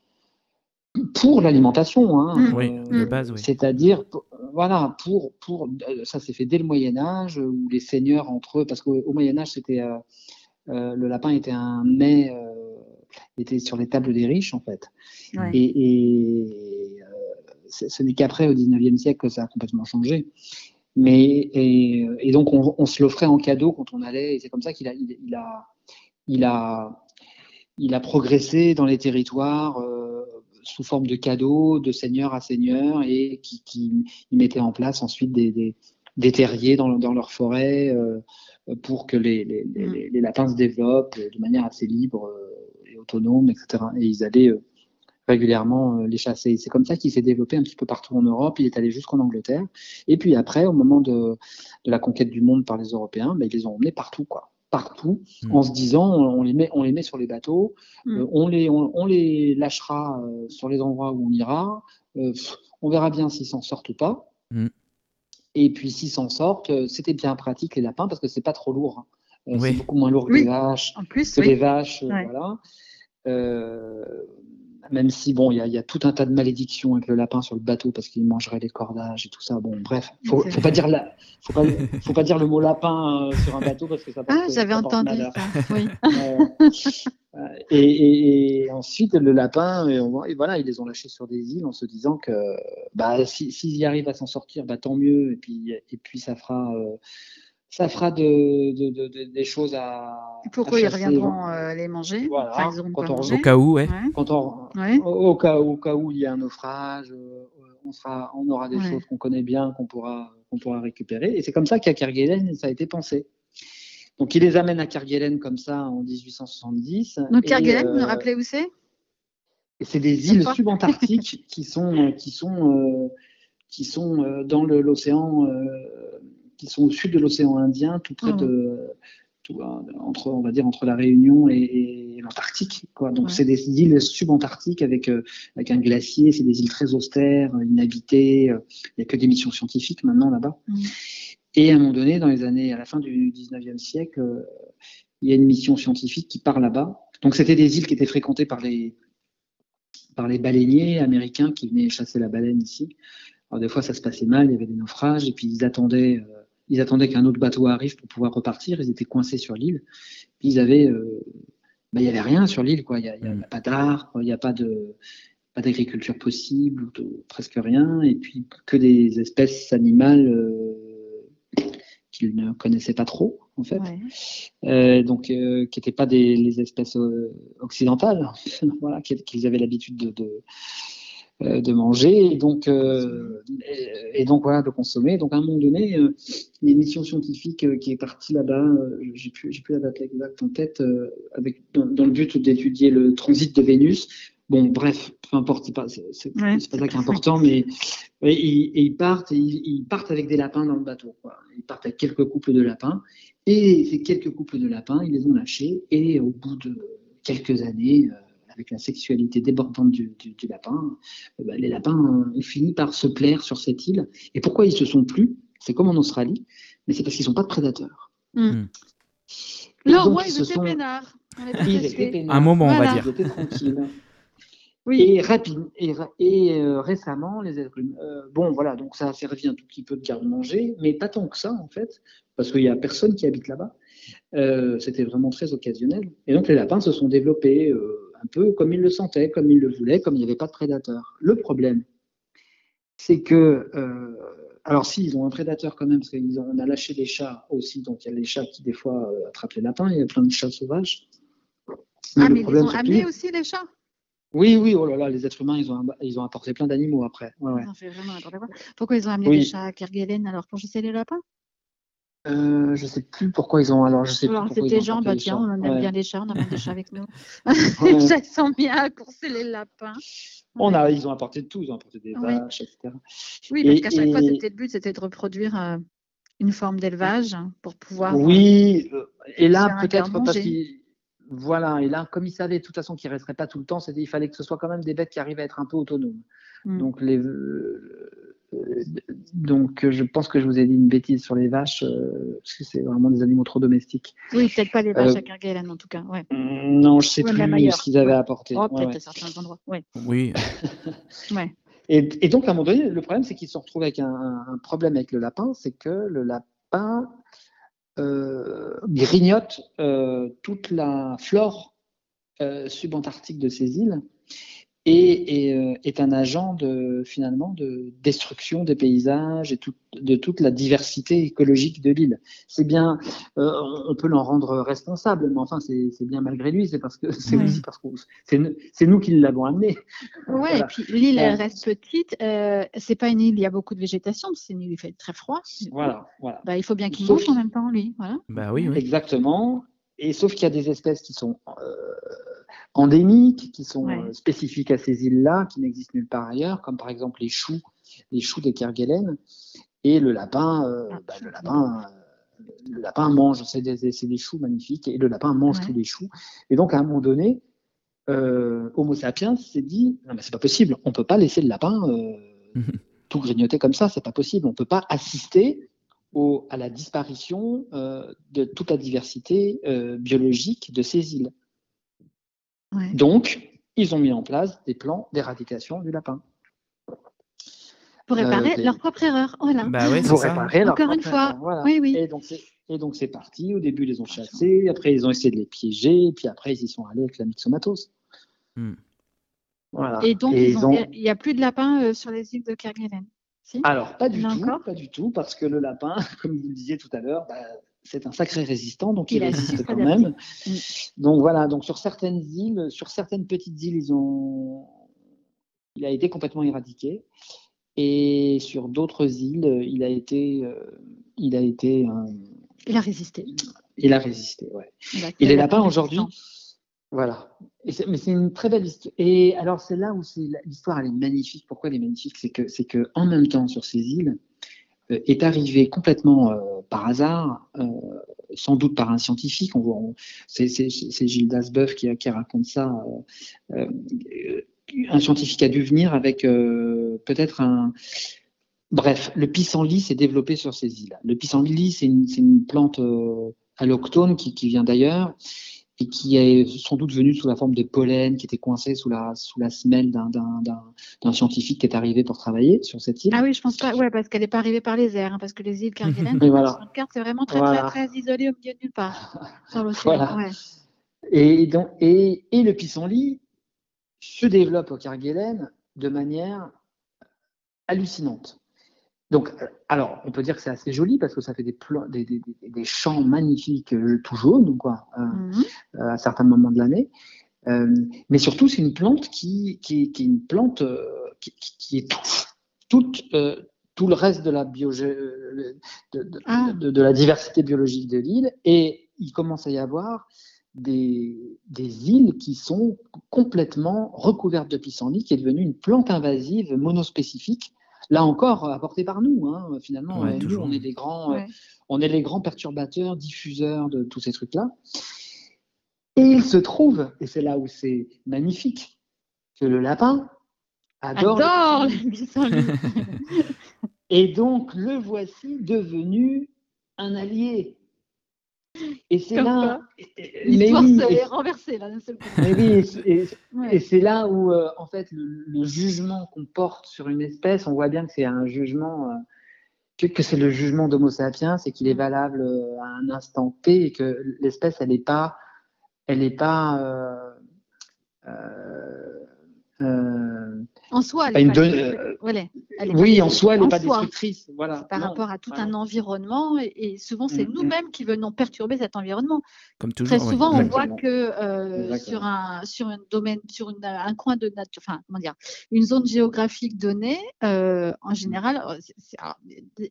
pour l'alimentation. Hein, de base, oui. C'est-à-dire, voilà, pour, pour, ça s'est fait dès le Moyen Âge, où les seigneurs entre eux, parce qu'au Moyen Âge, c'était euh, euh, le lapin était un mets, euh, était sur les tables des riches en fait. Et, ce n'est qu'après, au 19e siècle, que ça a complètement changé. Mais, et, donc, on, se l'offrait en cadeau quand on allait, et c'est comme ça qu'il a, il, a, il, a, il a progressé dans les territoires sous forme de cadeaux de seigneur à seigneur et qui, qui mettaient en place ensuite des, des, terriers dans, dans, leur forêt euh, pour que les, les, les, mm. lapins se développent de manière assez libre euh, et autonome, etc. Et ils allaient euh, régulièrement les chasser. C'est comme ça qu'il s'est développé un petit peu partout en Europe. Il est allé jusqu'en Angleterre. Et puis après, au moment de, de la conquête du monde par les Européens, ben, ils les ont emmenés partout. quoi partout en se disant on les met, on les met sur les bateaux, hmm. euh, on, les, on, les lâchera euh, sur les endroits où on ira, euh, on verra bien s'ils s'en sortent ou pas. Hmm. Et puis s'ils s'en sortent, c'était bien pratique les lapins parce que c'est pas trop lourd. Hein. C'est beaucoup moins lourd que les vaches. En plus, que les vaches, voilà même si bon, il y, a tout un tas de malédictions avec le lapin sur le bateau parce qu'il mangerait les cordages et tout ça. Bon, bref, faut, faut pas dire la, faut pas, faut pas dire le mot lapin euh, sur un bateau parce que ça. Ah, j'avais entendu ça. Oui. et, ensuite, le lapin, et, voilà, ils les ont lâchés sur des îles en se disant que bah, s'ils y arrivent à s'en sortir, bah, tant mieux. Et puis, et puis ça fera. Euh, ça fera de, des choses à. Pourquoi ils reviendront euh, les manger? Voilà, Au cas où, ouais. Quand on, au, cas, au cas où il y a un naufrage, euh, on, sera, on aura des choses qu'on connaît bien, qu'on pourra, qu'on pourra récupérer. Et c'est comme ça qu'à Kerguelen, ça a été pensé. Donc, il les amène à Kerguelen comme ça en 1870. Donc, Kerguelen, vous me euh, rappelez où c'est? C'est des îles subantarctiques qui sont, qui sont, qui sont dans l'océan qui sont au sud de l'océan Indien, tout près mmh. de, entre, on va dire, entre la Réunion et, l'Antarctique. Donc, c'est des îles subantarctiques avec, euh, avec un glacier, c'est des îles très austères, inhabitées. Euh, il n'y a que des missions scientifiques maintenant là-bas. Mmh. Et à un moment donné, dans les années, à la fin du 19e siècle, euh, il y a une mission scientifique qui part là-bas. Donc, c'était des îles qui étaient fréquentées par les, par les baleiniers américains qui venaient chasser la baleine ici. Alors, des fois, ça se passait mal, il y avait des naufrages, et puis ils attendaient ils attendaient qu'un autre bateau arrive pour pouvoir repartir. Ils étaient coincés sur l'île. Ils avaient, euh, bah, il n'y avait rien sur l'île, quoi. Il n'y a, mm. pas d'art, il n'y a pas de, pas d'agriculture possible, presque rien. Et puis que des espèces animales euh, qu'ils ne connaissaient pas trop, en fait. Euh, donc, qui n'étaient pas des les espèces occidentales, voilà, qu'ils avaient l'habitude de de manger et donc, et, donc voilà, de consommer. Donc à un moment donné, il y a une mission scientifique qui est partie là-bas, j'ai plus, plus la date exacte en tête, avec, dans, le but d'étudier le transit de Vénus. Bon, bref, peu importe, c'est pas, c'est, pas ça qui est important, mais et, ils partent, ils, partent avec des lapins dans le bateau. Quoi. Ils partent avec quelques couples de lapins, et ces quelques couples de lapins, ils les ont lâchés, et au bout de quelques années, avec la sexualité débordante du, lapin, euh, bah, les lapins ont fini par se plaire sur cette île. Et pourquoi ils se sont plus? C'est comme en Australie, mais c'est parce qu'ils n'ont pas de prédateurs. Mmh. Non, moi, ils, étaient peinards. Un moment, on va dire. Ils étaient tranquilles. Oui. Et rapide. Et, et euh, récemment, les êtres humains. Euh, bon, voilà, donc ça a servi un tout petit peu de garde-manger, mais pas tant que ça, en fait, parce qu'il n'y a personne qui habite là-bas. C'était vraiment très occasionnel. Et donc, les lapins se sont développés un peu comme ils le sentaient, comme ils le voulaient, comme il n'y avait pas de prédateur. Le problème, c'est que, euh, alors si, ils ont un prédateur quand même, parce qu'on a lâché des chats aussi, donc il y a les chats qui des fois euh, attrapent les lapins, il y a plein de chats sauvages. ah, mais ils ont amené aussi les chats? Oui, oui, oh là là, les êtres humains, ils ont, ils ont apporté plein d'animaux après. Pourquoi ils ont amené les chats à Kerguelen alors pour chasser les lapins? Euh, je sais plus pourquoi ils ont. Alors, je sais alors, c'était gens, bah tiens, on aime bien les chats, on a des chats avec nous. les chats sont bien à courser les lapins. On a, ils ont apporté de tout, ils ont apporté des vaches, etc. Oui, parce qu'à chaque fois, c'était le but, c'était de reproduire euh, une forme d'élevage pour pouvoir. Oui, euh, et là, peut-être parce qu'ils. Voilà, et là, comme ils savaient de toute façon qu'ils ne resteraient pas tout le temps, il fallait que ce soit quand même des bêtes qui arrivaient à être un peu autonomes. Mm. Donc, les, donc, je pense que je vous ai dit une bêtise sur les vaches, euh, parce que c'est vraiment des animaux trop domestiques. Oui, peut-être pas les vaches euh, à Kerguelen, en tout cas. Ouais. Mm, non, je ne sais plus ce qu'ils avaient apporté. Oh, peut-être à certains endroits. Oui. ouais. Et, donc, à un moment donné, le problème, c'est qu'ils se retrouvent avec un, problème avec le lapin, c'est que le lapin euh, grignote toute la flore subantarctique de ces îles et, euh, est un agent de finalement de destruction des paysages et de toute la diversité écologique de l'île. C'est bien, euh, on peut l'en rendre responsable, mais enfin c'est bien malgré lui, c'est parce que c'est aussi parce que c'est nous qui l'avons amené. Oui, et puis l'île reste petite, euh, c'est pas une île, il y a beaucoup de végétation, c'est une île il fait très froid. Voilà, voilà. Bah, il faut bien qu'il mange en même temps lui, voilà. Bah oui, oui. Exactement. Et sauf qu'il y a des espèces qui sont euh, endémiques, qui sont euh, spécifiques à ces îles-là, qui n'existent nulle part ailleurs, comme par exemple les choux, les choux des Kerguelen. Et le lapin, euh, ah, bah, le lapin, euh, le lapin mange, c'est des, des, choux magnifiques, et le lapin mange tous les choux. Et donc à un moment donné, Homo sapiens s'est dit, non mais c'est pas possible, on peut pas laisser le lapin tout grignoter comme ça, c'est pas possible, on peut pas assister au, à la disparition de toute la diversité biologique de ces îles. Donc, ils ont mis en place des plans d'éradication du lapin. Pour réparer euh, leur propre erreur. Voilà. Bah pour réparer Encore une fois. Oui, oui. Et donc, c'est parti. Au début, ils les ont chassés. Après, ils ont essayé de les piéger. Puis après, ils y sont allés avec la myxomatose. Hmm. Voilà. Et donc, il n'y a plus de lapins euh, sur les îles de Kerguelen si Alors, pas du tout. Pas du tout. Parce que le lapin, comme vous le disiez tout à l'heure, bah, c'est un sacré résistant, donc il, résiste quand même. Mm. Donc voilà, donc sur certaines îles, sur certaines petites îles, ils ont, il a été complètement éradiqué, et sur d'autres îles, il a été, euh, il a été, euh, il a résisté. Il a résisté, ouais. Il est lapins aujourd'hui, voilà. mais c'est une très belle histoire. Et alors c'est là où l'histoire elle est magnifique. Pourquoi elle est magnifique, c'est que que en même temps sur ces îles, euh, est arrivé complètement euh, par hasard, euh, sans doute par un scientifique. c'est, Gilles Dasbeuf qui, raconte ça. un scientifique a dû venir avec peut-être un. Bref, le pissenlit s'est développé sur ces îles. Le pissenlit, c'est une, plante alloctone qui vient d'ailleurs et qui est sans doute venu sous la forme de pollen qui était coincé sous la, sous la semelle d'un scientifique qui est arrivé pour travailler sur cette île. Ah oui, je pense pas, ouais, parce qu'elle n'est pas arrivée par les airs, hein, parce que les îles Kerguelen, voilà. c'est vraiment très, très, très isolé au milieu de nulle part sur l'océan. Et, donc, et, et, le pissenlit se développe au Kerguelen de manière hallucinante. Donc, euh, alors, on peut dire que c'est assez joli parce que ça fait des, des, champs magnifiques euh, tout jaunes, quoi, euh, mhm. à certains moments de l'année. mais surtout, c'est une plante qui, qui, est une plante qui, est tout, tout le reste de la, ah. de, de, la diversité biologique de l'île. Et il commence à y avoir des, des, îles qui sont complètement recouvertes de pissenlit, qui est devenue une plante invasive monospécifique. Là encore, apportée par nous, hein, finalement. nous, on est, des grands, on est les grands perturbateurs, diffuseurs de tous ces trucs-là. Et il se trouve, et c'est là où c'est magnifique, que le lapin adore, adore le. Et donc, le voici devenu un allié. Et c'est là. L'histoire s'est renversée là d'un seul coup. et, c'est là où, euh, en fait, le, jugement qu'on porte sur une espèce, on voit bien que c'est un jugement. Euh, que, c'est le jugement d'Homo sapiens, c'est qu'il est valable euh, à un instant T et que l'espèce, elle n'est pas. Elle n'est pas en soi, elle est euh, oui, en soi, elle n'est pas destructrice. Voilà. Par rapport à tout un environnement, et, souvent, c'est mm, mm. nous-mêmes qui venons perturber cet environnement. Comme toujours. Très souvent, on voit que euh, sur un sur un domaine, sur un coin de nature, enfin, comment dire, une zone géographique donnée, euh, en général,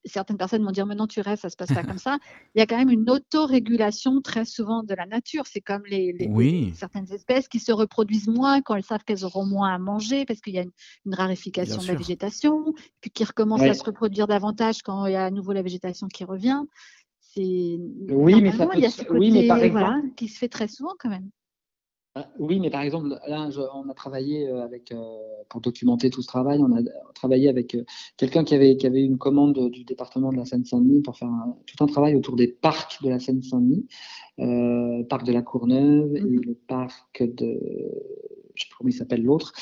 certaines personnes vont dire, mais non, tu restes, ça se passe pas comme ça. Il y a quand même une autorégulation très souvent de la nature. C'est comme les, certaines espèces qui se reproduisent moins quand elles savent qu'elles auront moins à manger parce qu'il y a une, une raréfication de la végétation, puis qui recommence à se reproduire davantage quand il y a à nouveau la végétation qui revient. C'est oui, mais ça peut... oui, mais par exemple... qui se fait très souvent quand même. Ah, oui, mais par exemple, là, on a travaillé euh, avec, euh, pour documenter tout ce travail, on a travaillé avec euh, quelqu'un qui avait, qui avait une commande du département de la Seine-Saint-Denis pour faire tout un travail autour des parcs de la Seine-Saint-Denis, euh, parc de la Courneuve mmh. et le parc de, je sais pas comment il s'appelle l'autre,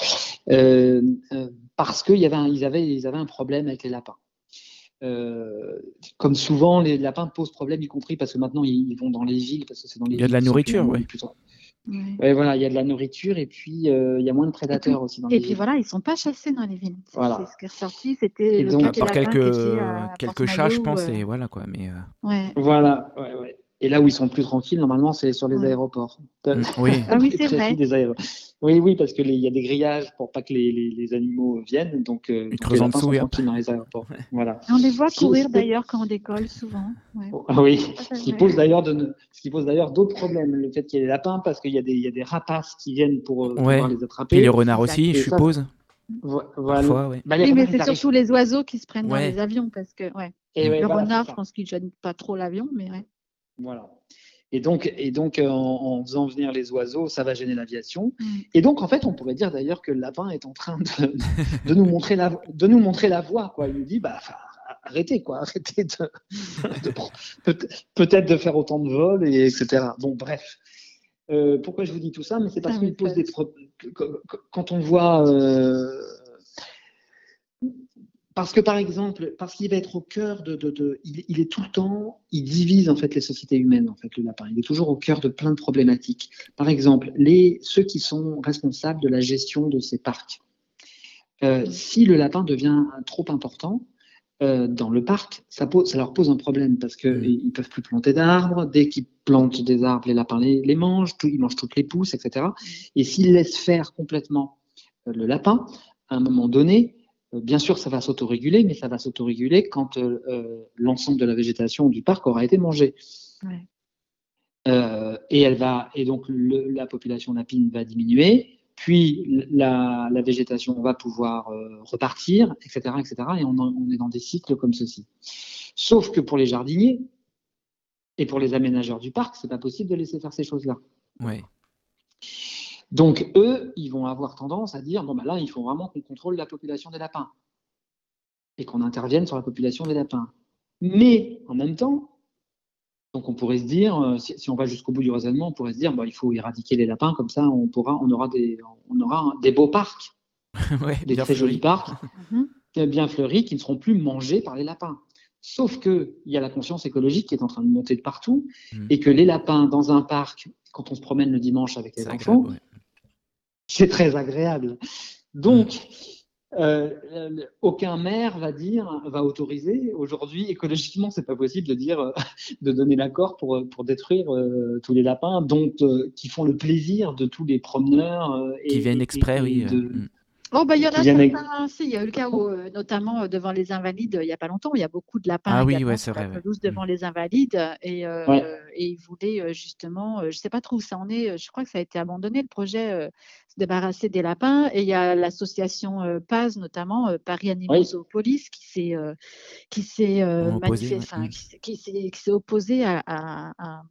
euh, euh, parce qu'ils avaient, ils avaient, ils avaient un problème avec les lapins. Euh, comme souvent, les lapins posent problème, y compris parce que maintenant ils, vont dans les villes, parce que c'est dans les Il y a de la nourriture, oui. Ouais. voilà, il y a de la nourriture et puis il y a moins de prédateurs aussi. Dans et puis voilà, ils sont pas chassés dans les villes. Voilà. C'est ce qui est ressorti, c'était le donc, par quelques, quelques chats, je pense, et voilà quoi. Mais ouais. Voilà, ouais, ouais. Et là où ils sont plus tranquilles, normalement, c'est sur les aéroports. Mm. Oui, ah oui c'est vrai. Oui, oui, parce qu'il y a des grillages pour pas que les, les, animaux viennent. Donc, euh, ils creusent en dessous, dans les aéroports. Voilà. on les voit courir d'ailleurs quand on décolle, souvent. Ah oui, ce qui pose d'ailleurs d'autres problèmes. Le fait qu'il y ait des lapins, parce qu'il y, a des, y a des rapaces qui viennent pour euh, les attraper. Et les renards aussi, je suppose. Voilà. Bah, oui, mais c'est surtout les oiseaux qui se prennent dans les avions, parce que ouais. Et le renard, je pense qu'il ne gêne pas trop l'avion, mais ouais. Voilà. Et donc, et donc euh, en, faisant venir les oiseaux, ça va gêner l'aviation. Mm. Et donc, en fait, on pourrait dire d'ailleurs que le lapin est en train de, de, nous, montrer la, de nous montrer la voie. Quoi. Il nous dit, bah, arrêtez, quoi, arrêtez de, peut-être de faire autant de vols, et etc. Bon, bref. Euh, pourquoi je vous dis tout ça? Mais c'est parce qu'il pose des quand on voit euh, parce que par exemple, parce qu'il va être au cœur de, il, est tout le temps, il divise en fait les sociétés humaines en fait le lapin. Il est toujours au cœur de plein de problématiques. Par exemple, les ceux qui sont responsables de la gestion de ces parcs. Euh, si le lapin devient trop important euh, dans le parc, ça, pose, ça leur pose un problème parce qu'ils mmh. ne peuvent plus planter d'arbres. Dès qu'ils plantent des arbres, les lapins les, mangent, ils mangent toutes les pousses, etc. Et s'ils laissent faire complètement euh, le lapin, à un moment donné, bien sûr, ça va s'autoréguler, mais ça va s'autoréguler quand euh, euh, l'ensemble de la végétation du parc aura été mangée. et elle va, et donc la population lapine va diminuer, puis la, végétation va pouvoir repartir, etc., etc. Et on, on, est dans des cycles comme ceci. Sauf que pour les jardiniers et pour les aménageurs du parc, c'est pas possible de laisser faire ces choses-là. Ouais. Donc, eux, ils vont avoir tendance à dire, bon, ben là, il faut vraiment qu'on contrôle la population des lapins et qu'on intervienne sur la population des lapins. Mais, en même temps, donc on pourrait se dire, euh, si, on va jusqu'au bout du raisonnement, on pourrait se dire, bon, il faut éradiquer les lapins, comme ça, on, pourra, on aura, des, on aura des beaux parcs, des très jolis parcs, mhm. bien fleuris, qui ne seront plus mangés par les lapins. Sauf qu'il y a la conscience écologique qui est en train de monter de partout, mhm. et que les lapins dans un parc, quand on se promène le dimanche avec les enfants, c'est très agréable. Donc, euh, aucun maire va dire, va autoriser. Aujourd'hui, écologiquement, c'est pas possible de dire, euh, de donner l'accord pour, pour détruire euh, tous les lapins, donc qui font le plaisir de tous les promeneurs qui viennent exprès, oui. Mm. Oh, bah, il y en a certains, il y a eu le cas où, notamment devant les Invalides, il n'y a pas longtemps, où il y a beaucoup de lapins. Ah oui, ouais, c'est vrai. devant les Invalides. Et, et ils voulaient justement, je ne sais pas trop où ça en est, je crois que ça a été abandonné, le projet, se débarrasser des lapins. Et il y a l'association Paz, notamment, Paris Animaux Police, qui s'est qui s'est qui s'est opposé à, à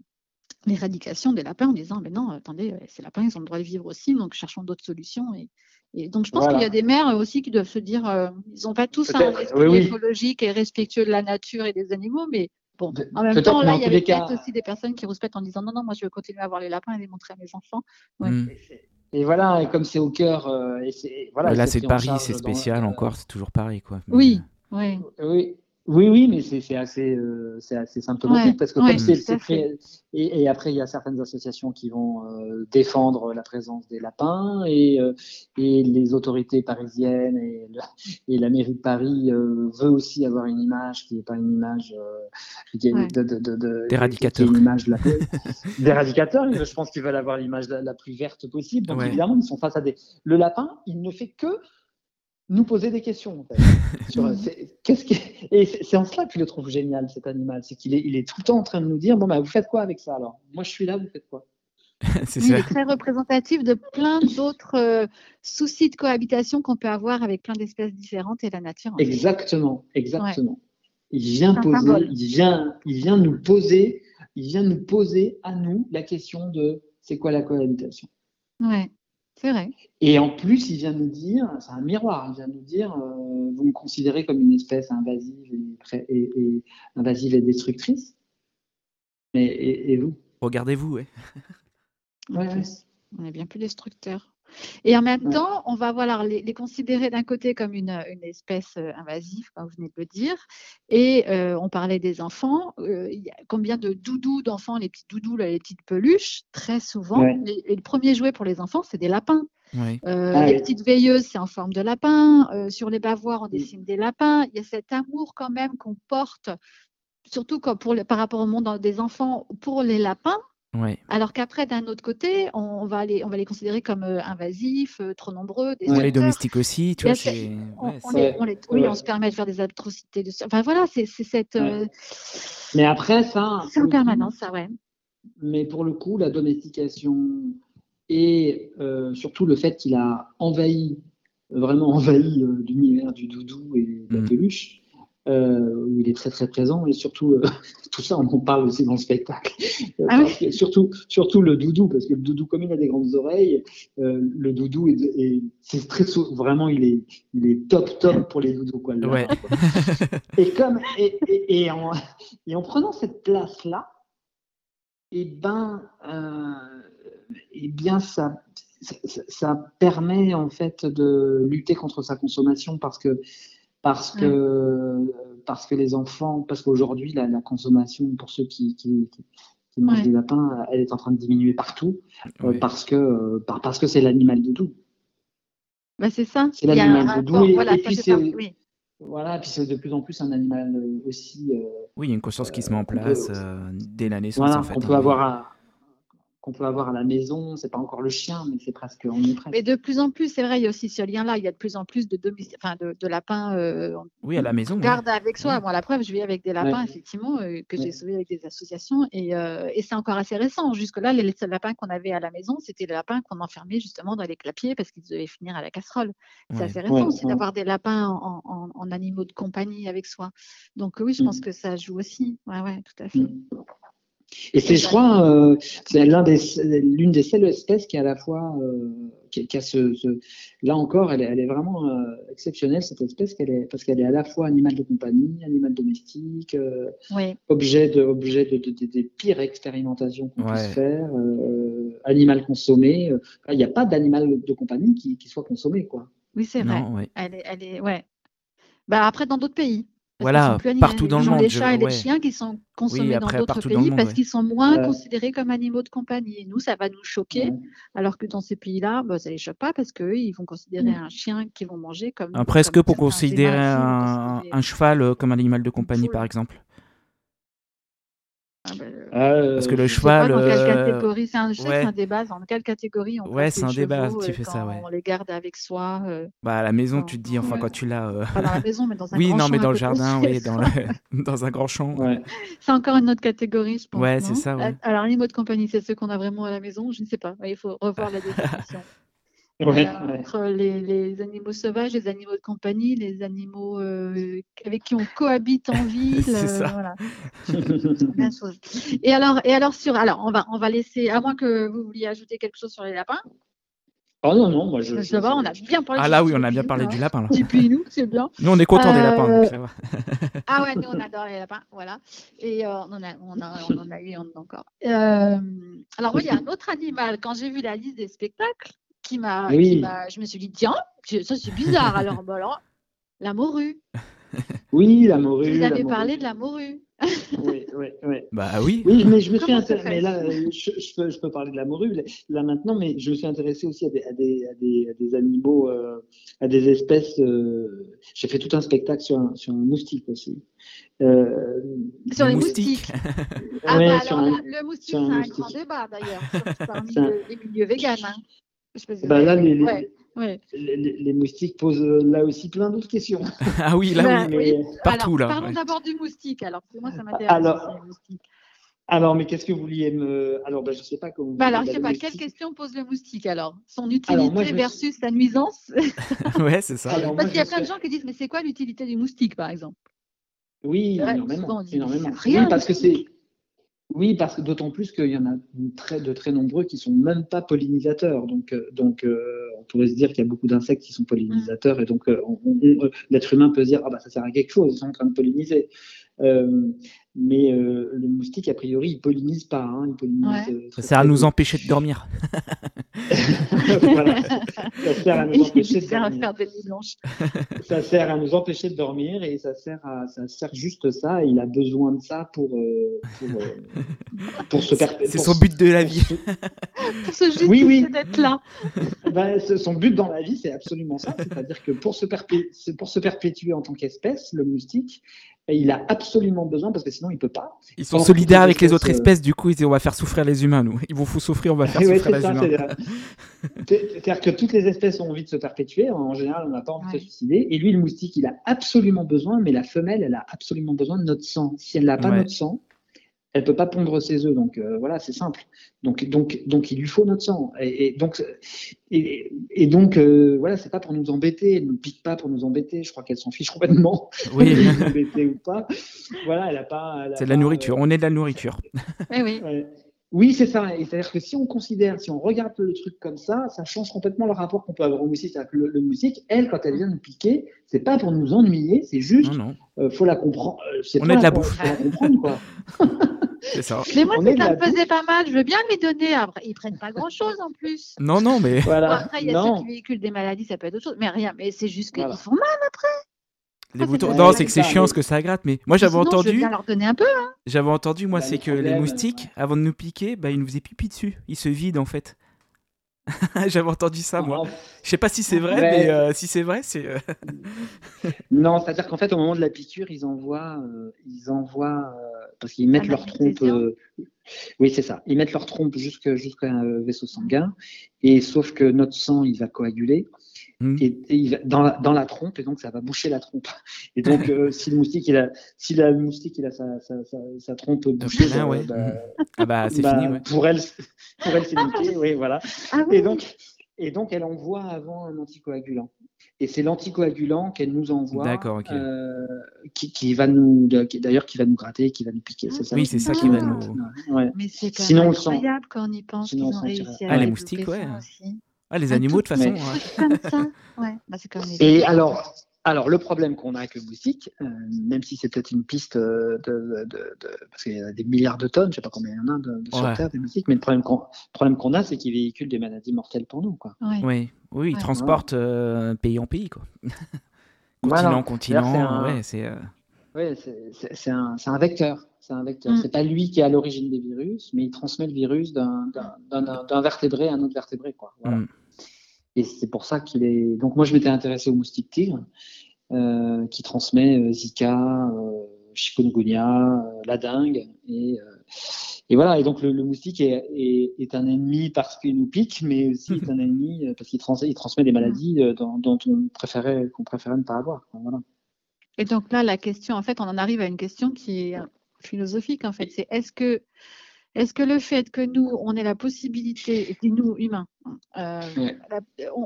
l'éradication des lapins en disant mais non attendez ces lapins ils ont le droit de vivre aussi donc cherchons d'autres solutions et et donc, je pense qu'il y a des mères aussi qui doivent se dire, euh, ils n'ont pas tous un esprit écologique et respectueux de la nature et des animaux, mais bon, en même temps, là, il y avait peut-être aussi des personnes qui respectent en disant, non, non, moi, je veux continuer à voir les lapins et les montrer à mes enfants. Mm. Et voilà, et comme c'est au cœur, euh, et voilà. là, c'est Paris, c'est spécial encore, c'est toujours pareil, quoi. Oui, oui. Oui. Oui, oui, mais c'est assez, euh, assez symptomatique parce que comme c'est et, et, après il y a certaines associations qui vont euh, défendre la présence des lapins et, euh, et les autorités parisiennes et, et, la mairie de Paris veut aussi avoir une image qui n'est pas une image d'éradicateur. Une image d'éradicateur. Je pense qu'ils veulent avoir l'image la, plus verte possible. Donc évidemment ils sont face à des. Le lapin, il ne fait que nous poser des questions. En fait, qu'est-ce qui Et c'est en cela que je le trouve génial, cet animal. C'est qu'il est, il est tout le temps en train de nous dire, bon, bah, vous faites quoi avec ça alors? Moi, je suis là, vous faites quoi? C'est il est très représentatif de plein d'autres euh, soucis de cohabitation qu'on peut avoir avec plein d'espèces différentes et la nature. Exactement, exactement. Il vient poser, il vient, il vient nous poser, il vient nous poser à nous la question de c'est quoi la cohabitation? Ouais. C'est vrai. Et en plus, il vient nous dire, c'est un miroir, il vient nous dire, euh, vous me considérez comme une espèce invasive et, et, invasive et destructrice. Mais, et, vous? Regardez-vous, ouais. On est bien plus destructeur. Et en même temps, on va voilà, les, considérer d'un côté comme une, espèce euh, invasive, comme vous venez de le dire. Et euh, on parlait des enfants. y a combien de doudous d'enfants, les petits doudous, les petites peluches? Très souvent, les, le premier jouet pour les enfants, c'est des lapins. Ah les petites veilleuses, c'est en forme de lapin. sur les bavoirs, on dessine des lapins. Il y a cet amour quand même qu'on porte, surtout quand pour par rapport au monde des enfants, pour les lapins. Alors qu'après, d'un autre côté, on va, les, on va les considérer comme euh, invasifs, euh, trop nombreux. Des les domestiques aussi, tu vois. On, oui, on se permet de faire des atrocités. De... Enfin voilà, c'est cette. Euh, mais après, ça. C'est en permanence, ça, ouais. Mais pour le coup, la domestication et surtout le fait qu'il a envahi, vraiment envahi l'univers du doudou et de la mmh. peluche, euh, où il est très très présent et surtout euh, tout ça on en parle aussi dans le spectacle. Ah surtout surtout le doudou parce que le doudou comme il a des grandes oreilles euh, le doudou est, c'est très vraiment il est il est top top pour les doudous quoi, et comme et, et, en, et, en, prenant cette place là et eh ben et eh bien ça, ça, ça permet en fait de lutter contre sa consommation parce que parce que, parce que les enfants, parce qu'aujourd'hui, la, consommation, pour ceux qui, qui, qui, mangent des lapins, elle est en train de diminuer partout, euh, parce que euh, parce que c'est l'animal doudou. Bah c'est ça. C'est l'animal doudou. Et, voilà, et puis c'est voilà, puis c'est de plus en plus un animal aussi. Euh, oui, il y a une conscience qui se met en place dès la naissance. en fait, on peut hein, avoir qu'on peut avoir à la maison. C'est pas encore le chien, mais c'est presque, on est presque. Mais de plus en plus, c'est vrai, il y a aussi ce lien-là. Il y a de plus en plus de, enfin, de, de lapins. Euh, oui, à la maison. Garde avec soi. Moi, la preuve, je vis avec des lapins, effectivement, euh, que j'ai sauvés avec des associations. Et, euh, et c'est encore assez récent. Jusque-là, les, seuls lapins qu'on avait à la maison, c'était les lapins qu'on enfermait justement dans les clapiers parce qu'ils devaient finir à la casserole. C'est assez récent aussi d'avoir des lapins en, en, animaux de compagnie avec soi. Donc oui, je pense mm. que ça joue aussi. Ouais, ouais, tout à fait. Et c'est, je crois, euh, c'est l'un des, l'une des seules espèces qui à la fois, euh, qui, a ce, là encore, elle est, elle est vraiment euh, exceptionnelle cette espèce, qu'elle est, parce qu'elle est à la fois animal de compagnie, animal domestique, objet de, objet de, des pires expérimentations qu'on puisse faire, animal consommé. Il n'y a pas d'animal de compagnie qui, qui, soit consommé, quoi. Oui, c'est vrai. Elle est, elle est, ouais. Bah après, dans d'autres pays. Voilà, partout dans le monde. Les chats et les chiens qui sont consommés dans d'autres pays parce qu'ils sont moins considérés comme animaux de compagnie. Et nous, ça va nous choquer, alors que dans ces pays-là, bah, ça ne les choque pas parce qu'eux, ils vont considérer un chien qu'ils vont manger comme. Après, est-ce que pour considérer un, cheval euh, comme un animal de compagnie, par exemple? Ah bah, euh, Parce que le cheval. Dans quelle catégorie C'est un, un, débat. Dans quelle catégorie on Ouais, c'est un débat. Tu fais ça, ouais. On les garde avec soi. Bah, à la maison, tu te dis, enfin, quand tu l'as. Pas dans la maison, mais dans un oui, grand non, champ. Oui, non, mais dans le jardin, oui, dans, dans un grand champ. Ouais. C'est encore une autre catégorie, je pense. Ouais, c'est ça. Ouais. Alors, animaux de compagnie, c'est ceux qu'on a vraiment à la maison. Je ne sais pas. Il faut revoir la définition. Ouais, entre les, les, animaux sauvages, les animaux de compagnie, les animaux euh, avec qui on cohabite en ville. C'est ça. Voilà. Même chose. Et alors, et alors sur, alors on va, on va laisser, à moins que vous vouliez ajouter quelque chose sur les lapins. Oh non, non, moi je. Ça va, on a bien parlé. Ah là, oui, on a bien parlé du lapin. Là. Et puis nous, c'est bien. Nous, on est contents des lapins. Euh, Donc, ça va. ah ouais, nous, on adore les lapins. Voilà. Et euh, on, en a, on, a, on en a eu, on en a encore. Euh, alors, oui, il y a un autre animal. Quand j'ai vu la liste des spectacles, qui m'a, Oui. je me suis dit, tiens, ça c'est bizarre. alors, bon, alors, la morue. Oui, la morue. Vous avez parlé de la morue. Oui, oui, oui. Bah oui. Oui, mais je me suis Comment intéressé. Mais là, je, je peux, je peux parler de la morue là, maintenant, mais je me suis intéressé aussi à des, à des, à des, à des animaux, euh, à des espèces. euh, J'ai fait tout un spectacle sur un, sur un moustique aussi. Euh, Sur Les moustiques. moustiques. Ah, ouais, bah, alors un- là, le moustique, c'est un grand débat d'ailleurs, parmi les milieux véganes. Hein. Je sais pas si vous bah, avez là, les, les, Ouais, ouais. les, les- les moustiques posent euh, là aussi plein d'autres questions. Ah oui, là Bah, oui. Mais, Partout, alors, là, Parlons ouais. d'abord du moustique, alors, parce que moi, ça m'intéresse. Alors- alors, mais qu'est-ce que vous vouliez me. Alors, bah, je sais pas comment. Bah, alors, je sais pas, moustique. quelle question pose le moustique alors? Son utilité Alors, moi, je me suis- versus sa nuisance? Ouais, c'est ça. Alors, Parce qu'il y a plein de gens qui disent, mais c'est quoi l'utilité du moustique, par exemple? Oui, Ouais, énormément. souvent, on dit, énormément. c'est rien Oui, parce que c'est. Oui, parce que d'autant plus qu'il y en a de très, nombreux qui sont même pas pollinisateurs. Donc, euh, euh, on pourrait se dire qu'il y a beaucoup d'insectes qui sont pollinisateurs et donc euh, on- l'être humain peut se dire ah bah ça sert à quelque chose, ils sont en train de polliniser. Euh, mais euh, le moustique a priori il pollinise pas, hein, il pollinise. Ouais. euh, Ça sert à nous empêcher de dormir. Voilà. Ça sert à nous empêcher de dormir. faire des nuits blanches. Ça sert à nous empêcher de dormir et ça sert à ça sert juste ça. Il a besoin de ça pour euh, pour, euh, pour se perpé- C'est son but de la vie. Pour se justifier Oui, oui. d'être là. Ben, son but dans la vie, c'est absolument ça. C'est-à-dire que pour se, pour se perpétuer en tant qu'espèce, le moustique, il a absolument besoin, parce que sinon il peut pas. Ils sont solidaires avec les autres espèces, du coup ils disent on va faire souffrir les humains, nous. Ils vont foutre souffrir, on va faire Ouais, souffrir les humains. c'est- C'est-à-dire que toutes les espèces ont envie de se perpétuer. En général, on n'a pas envie de se suicider. Et lui, le moustique, il a absolument besoin, mais la femelle, elle a absolument besoin de notre sang. Si elle n'a pas Ouais. notre sang, elle peut pas pondre ses œufs. Donc euh, voilà, c'est simple. Donc donc donc il lui faut notre sang. Et, et donc et, et donc euh, voilà, c'est pas pour nous embêter. Elle ne pique pas pour nous embêter. Je crois qu'elle s'en fiche complètement. Oui, nous embêter ou pas. Voilà, elle a pas. c'est de la nourriture. euh, On est de la nourriture. Oui. Ouais. Oui, c'est ça. Et C'est-à-dire que si on considère, si on regarde le truc comme ça, ça change complètement le rapport qu'on peut avoir au moustique. C'est-à-dire que le, le moustique, elle, quand elle vient nous piquer, c'est pas pour nous ennuyer, c'est juste, Non, non, euh, faut la comprendre. euh, c'est On pas est de la pour- bouffe. faut la comprendre, quoi. c'est ça. Mais moi, si ça me faisait pas mal, je veux bien lui donner. Après, ils prennent pas grand-chose en plus. Non, non, mais Bon, Voilà. après, il y a non. ceux qui véhiculent des maladies, ça peut être autre chose. Mais rien, mais c'est juste qu'ils Voilà. font mal. Les Ah, boutons. c'est Non, c'est que c'est chiant ce que ça gratte. Mais moi j'avais entendu, bien leur donner un peu. hein. j'avais entendu moi, Bah, c'est que les moustiques, avant de nous piquer, bah, ils nous faisaient pipi dessus. Ils se vident en fait. j'avais entendu ça moi. Je sais pas si c'est vrai, Ouais. mais euh, si c'est vrai, c'est. euh, Non, c'est-à-dire qu'en fait, au moment de la piqûre, ils envoient, euh, ils envoient euh, parce qu'ils mettent Un leur trompe. euh, oui, c'est ça. Ils mettent leur trompe jusque- jusqu'à un vaisseau sanguin, et sauf que notre sang, il va coaguler. Hmm. Et, et il va dans, la, dans la trompe, et donc ça va boucher la trompe. Et donc, euh, si le moustique, il a, si la- le moustique, il a sa, sa, sa, sa trompe bouchée, plein, bah, ouais. bah, Ah bah c'est bah, fini, ouais. pour elle, pour elle, c'est niqué, oui, voilà. Ah oui. Et donc, et donc, elle envoie avant un anticoagulant. Et c'est l'anticoagulant qu'elle nous envoie, D'accord, ok. euh, qui, qui va nous, d'ailleurs, qui va nous gratter, qui va nous piquer. C'est ça. Oui, c'est ça qui va nous. Ouais. Mais c'est quand Sinon, même on le sent. incroyable quand on y pense qu'ils ont réussi à Ah, les moustiques, ouais. aussi. Ah, les animaux de tout toute façon. Comme ça. Ouais, bah, c'est comme les Et alors, alors, le problème qu'on a avec le moustique, euh, même si c'est peut-être une piste euh, de, de- de- de- parce qu'il y a des milliards de tonnes, je sais pas combien il y en a de, de sur Ouais. Terre des moustiques, mais le problème qu'on, problème qu'on a, c'est qu'ils véhiculent des maladies mortelles pour nous, quoi. Ouais. Oui, oui, ils Ouais. transportent euh, pays en pays, quoi. Voilà. continent, continent, c'est un- ouais, c'est. euh, Oui, c'est- un, c'est un vecteur. C'est un vecteur. Mm. C'est pas lui qui est à l'origine des virus, mais il transmet le virus d'un- d'un d'un- d'un vertébré à un autre vertébré. Quoi. Voilà. Mm. Et c'est pour ça qu'il est. Donc moi, je m'étais intéressé au moustique tigre, euh, qui transmet euh, Zika, euh, chikungunya, la dengue. Et, et voilà, et donc le, moustique est, est, un ennemi parce qu'il nous pique, mais aussi un ennemi parce qu'il il transmet des maladies dont, on préférait, qu'on préférait ne pas avoir. Et donc là, la question, en fait, on en arrive à une question qui est philosophique, en fait. C'est est-ce que est-ce que le fait que nous, on ait la possibilité, et nous, humains, euh,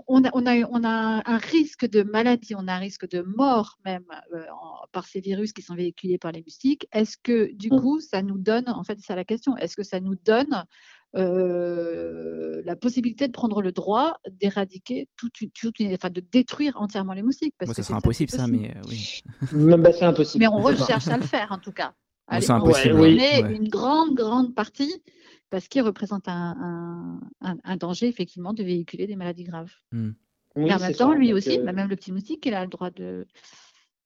on, a, on, a, un risque de maladie, on a un risque de mort même euh, par ces virus qui sont véhiculés par les moustiques, est-ce que du coup, ça nous donne, en fait, c'est ça la question, est-ce que ça nous donne euh, la possibilité de prendre le droit d'éradiquer toute, enfin de détruire entièrement les moustiques parce que ça sera impossible ça, mais oui. Bah, c'est impossible. Mais on recherche à le faire en tout cas. C'est impossible. On est une grande grande partie parce qu'il représente un, un, danger effectivement de véhiculer des maladies graves. Hmm. en même temps, lui aussi, bah, même le petit moustique, il a le droit de.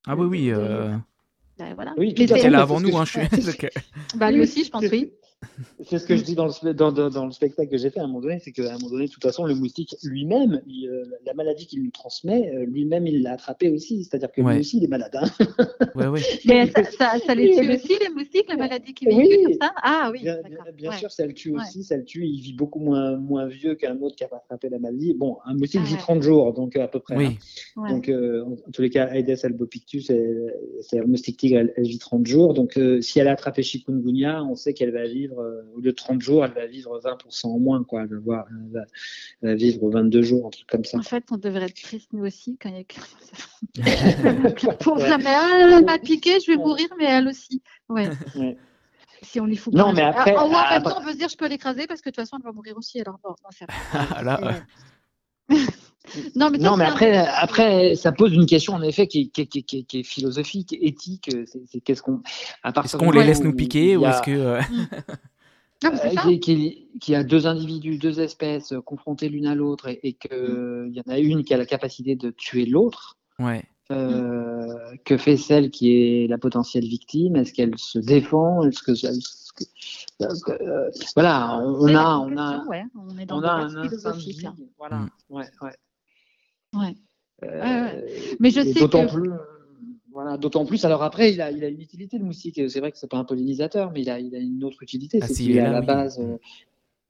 Ah oui, oui. Euh... Bah, voilà. Oui, il était là avant nous. Hein, je suis... bah, lui aussi, je pense, oui. C'est ce que je dis dans le, dans, dans, le spectacle que j'ai fait à un moment donné, c'est qu'à un moment donné, de toute façon, le moustique lui-même, euh, la maladie qu'il nous transmet, euh, lui-même, il l'a attrapé aussi. C'est-à-dire que lui aussi, il est malade. Hein. Ouais, ouais. Mais ça, ça, les tue aussi, les moustiques, la maladie qui véhicule comme ça? Ah oui. Bien, bien, sûr, ça le tue aussi. Ça le tue. Il vit beaucoup moins, moins vieux qu'un autre qui n'a pas attrapé la maladie. Bon, un moustique vit 30 jours, donc à peu près. Oui. Hein. Donc, euh, en, tous les cas, Aedes albopictus, c'est un moustique tigre, elle, vit 30 jours. Donc, si elle a attrapé chikungunya, on sait qu'elle va vivre au lieu de 30 jours, elle va vivre 20% en moins. Quoi. Elle, va elle, va, vivre 22 jours, un truc comme ça. En fait, on devrait être triste nous aussi quand il y a Pour jamais, ah, elle m'a piqué, je vais mourir, mais elle aussi. Ouais. Si on lui fout Non, mais après. en même temps, on peut se dire je peux l'écraser parce que de toute façon, elle va mourir aussi. Alors, bon, non, c'est ah, Là, non, mais, non, mais après, après, ça pose une question en effet qui, qui, qui, qui est philosophique, éthique. C'est qu'est-ce qu'on. Est-ce qu'on les laisse nous piquer ou est-ce que. Euh, euh, qu'il y a deux individus, deux espèces euh, confrontées l'une à l'autre et, qu'il mm. y en a une qui a la capacité de tuer l'autre. Ouais. Euh, que fait celle qui est la potentielle victime? Est-ce qu'elle se défend? Est-ce que, euh, voilà, on a, on a, ouais. on, est dans on a un instinct de vie. Voilà, mm. ouais, ouais. Ouais. Euh, Mais je sais que. Plus, voilà, d'autant plus. Alors après, il a, il a une utilité le moustique. C'est vrai que c'est pas un pollinisateur, mais il a, il a une autre utilité. Ah, c'est qu'il est à la base. Euh,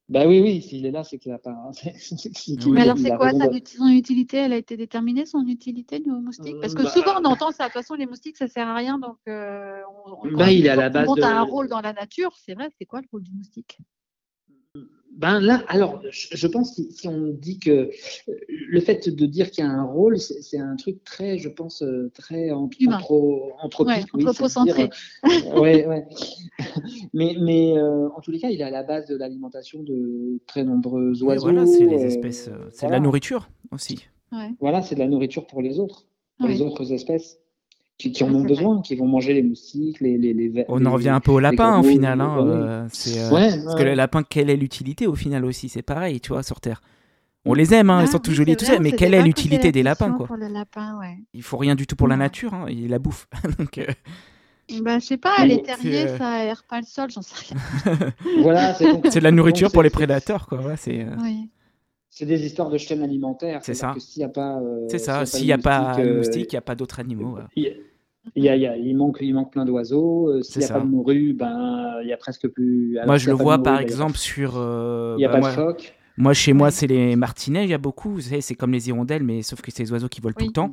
bah oui, oui, s'il est là, c'est qu'il n'a pas. mais alors, c'est quoi son utilité? Elle a été déterminée, son utilité du moustique? Parce que bah, souvent, on entend ça. De toute façon, les moustiques, ça sert à rien. Donc, euh, on, bah, il est à la base. de... un rôle dans la nature. C'est vrai, c'est quoi le rôle du moustique? Ben là, alors, je pense que si on dit que euh, le fait de dire qu'il y a un rôle, c'est un truc très, je pense, euh, très anthro, anthropique. oui, anthropocentré. Euh, ouais, ouais. Mais, mais en tous les cas, il est à la base de l'alimentation de très nombreux oiseaux. voilà, c'est les espèces, c'est de la nourriture aussi. Voilà, c'est de la nourriture pour les autres, pour les autres espèces qui, en ont besoin, qui vont manger les moustiques, les, les, les On en revient un peu au lapin au final. Hein, euh, c'est, euh, parce que le lapin, quelle est l'utilité au final aussi? C'est pareil, tu vois, sur Terre. On les aime, hein, ils ah sont tout jolis, tout ça, mais quelle est l'utilité des lapins quoi? pour le lapin, ouais. Il faut rien du tout pour la nature, hein, il la bouffe. Donc, euh... bah, je sais pas, les terriers, ça aère pas le sol, j'en sais rien. voilà, c'est de la nourriture pour les prédateurs, quoi. Ouais, c'est. Euh, oui c'est des histoires de chaîne alimentaire. C'est ça. S'il n'y a pas, c'est ça. S'il n'y a pas de moustique, il n'y a pas d'autres animaux. Il, y a, il, manque, il manque plein d'oiseaux. Euh, s'il n'y a pas de morue, ben, il y a presque plus. moi, je le vois par exemple sur. Euh, il n'y a bah, pas de phoque. Moi, chez moi, c'est les martinets, il y a beaucoup. C'est comme les hirondelles, mais sauf que c'est des oiseaux qui volent tout le temps.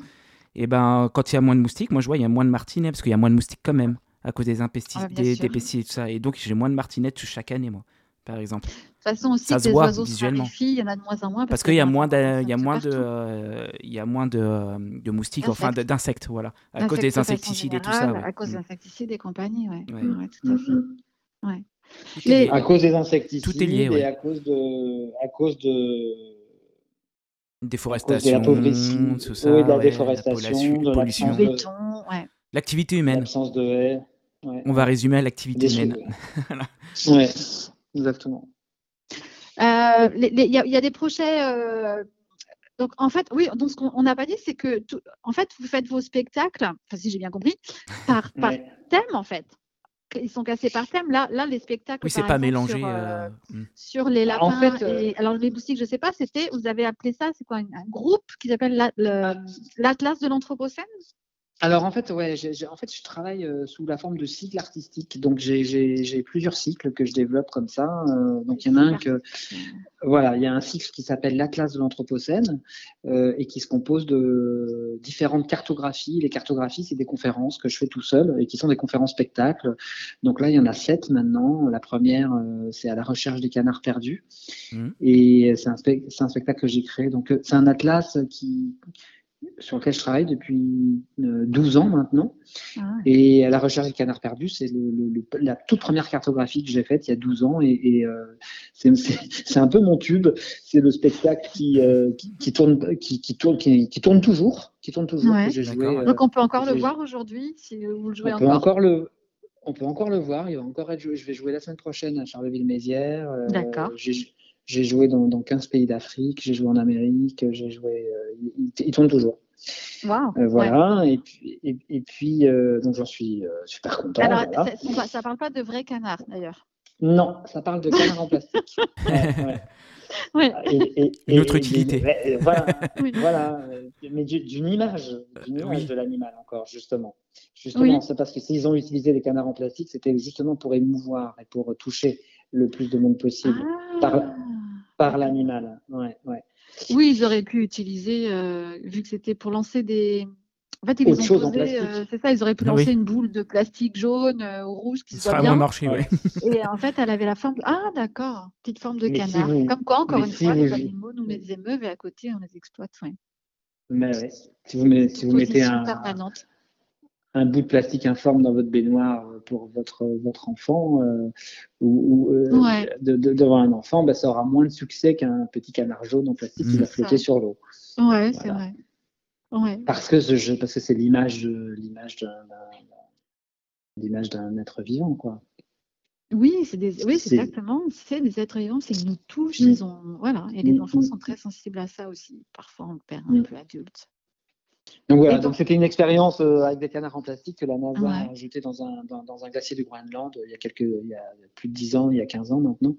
Et ben, quand il y a moins de moustiques, moi, je vois, il y a moins de martinets, parce qu'il y a moins de moustiques quand même, à cause des, ah, des, pesticides et tout ça. Et donc, j'ai moins de martinettes chaque année, moi par exemple. De toute façon, aussi, ça se voit visuellement. il y en a de moins en moins. Parce, qu'il y a moins de, il y a moins de, il y a moins de, de moustiques, enfin d'insectes, voilà, à cause des insecticides et tout ça. À cause des insecticides et compagnie, ouais. ouais. tout à fait. Ouais. À cause des insecticides tout est lié, et à cause de, à cause de déforestation, de tout ça, oui, de la déforestation, de la pollution, l'activité humaine. L'absence de haies. On va résumer à l'activité humaine. ouais. Exactement. Euh, il y, a des projets. Euh, donc, en fait, oui, donc ce qu'on n'a pas dit, c'est que, en fait, vous faites vos spectacles, enfin, si j'ai bien compris, par, thème, en fait. Ils sont classés par thème. Là, là les spectacles. Oui, c'est pas mélangé. Sur, euh, hmm. sur, les lapins. En fait, alors, les boustiques, je sais pas, c'était, vous avez appelé ça, c'est quoi, un, groupe qui s'appelle l'Atlas de l'Anthropocène? Alors en fait, ouais, en fait, je travaille euh, sous la forme de cycles artistiques. Donc j'ai plusieurs cycles que je développe comme ça. Euh, donc il y en a un que, voilà, il y a un cycle qui s'appelle l'Atlas de l'Anthropocène euh, et qui se compose de différentes cartographies. Les cartographies, c'est des conférences que je fais tout seul et qui sont des conférences spectacles. Donc là, il y en a sept maintenant. La première, c'est à la recherche des canards perdus mmh. et c'est un, un, spectacle que j'ai créé. Donc c'est un atlas qui sur lequel je travaille depuis 12 euh, ans maintenant. Ah et à la recherche des canards perdus, c'est la toute première cartographie que j'ai faite il y a 12 ans. Et, euh, c'est un peu mon tube. C'est le spectacle qui, euh, qui, tourne, qui, tourne, qui, tourne toujours. Qui tourne toujours Donc on peut encore le voir aujourd'hui si vous le jouez on Peut encore le, on peut encore le voir. Il va encore être joué. Je vais jouer la semaine prochaine à Charleville-Mézières. D'accord. J'ai joué dans, dans, 15 pays d'Afrique, j'ai joué en Amérique, j'ai joué. Euh, il, tourne toujours. Wow, euh, voilà, et puis, et, puis euh, donc j'en suis super content. Alors, ça ne parle pas de vrais canards d'ailleurs. Non, ça parle de canards en plastique. ouais, et, Une autre utilité. voilà, voilà, mais d'une image, d'une image de l'animal encore, justement. Justement, c'est parce que s'ils ont utilisé des canards en plastique, c'était justement pour émouvoir et pour toucher le plus de monde possible ah. par l'animal. Ouais, ouais. Oui, ils auraient pu utiliser, euh, vu que c'était pour lancer des. En fait, ils ont posé, euh, c'est ça, ils auraient pu ah lancer une boule de plastique jaune euh, ou rouge qui soit bien. marché, ouais. Et en fait, elle avait la forme. Ah, d'accord, petite forme de canard. Comme quoi, encore une fois, les animaux nous les émeuvent et à côté, on les exploite. Ouais. Mais ouais. Si vous, si vous mettez un, permanente un bout de plastique informe dans votre baignoire pour votre, votre enfant euh, ou, euh, devant un enfant, bah, ça aura moins de succès qu'un petit canard jaune en plastique qui va flotter sur l'eau. Ouais, c'est vrai. Ouais. Parce que ce jeu, parce que c'est l'image l'image d'un l'image d'un être vivant, quoi. Oui, c'est des, oui, c'est exactement, c'est des êtres vivants, c'est qu'ils nous touchent, mm. ils ont, voilà, et les mm, enfants mm. sont très sensibles à ça aussi. Parfois, on le perd un peu adulte. Donc voilà, donc c'était une expérience euh, avec des canards en plastique que la NASA a ajouté dans un, dans, un glacier du Groenland il y a quelques, il y a plus de 10 ans, il y a 15 ans maintenant,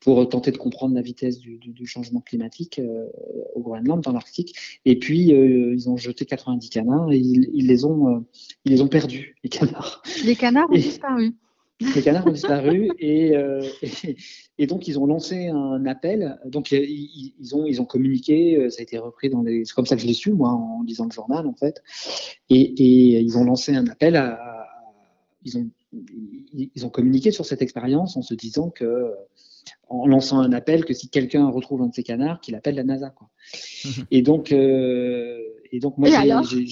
pour tenter de comprendre la vitesse du, changement climatique euh, au Groenland, dans l'Arctique. Et puis euh, ils ont jeté 90 canards et ils, les ont, ils les ont perdus, les canards. Les canards ont disparu. Les canards ont disparu euh, et, et, donc ils ont lancé un appel. Donc ils, ont, ils ont communiqué, euh, ça a été repris dans les. C'est comme ça que je l'ai su, moi, en lisant le journal, en fait. Et, et ils ont lancé un appel à. ils, ont, ils ont communiqué sur cette expérience en se disant que en lançant un appel que si quelqu'un retrouve un de ces canards, qu'il appelle la NASA. Quoi. et donc, euh, et donc moi, j'ai,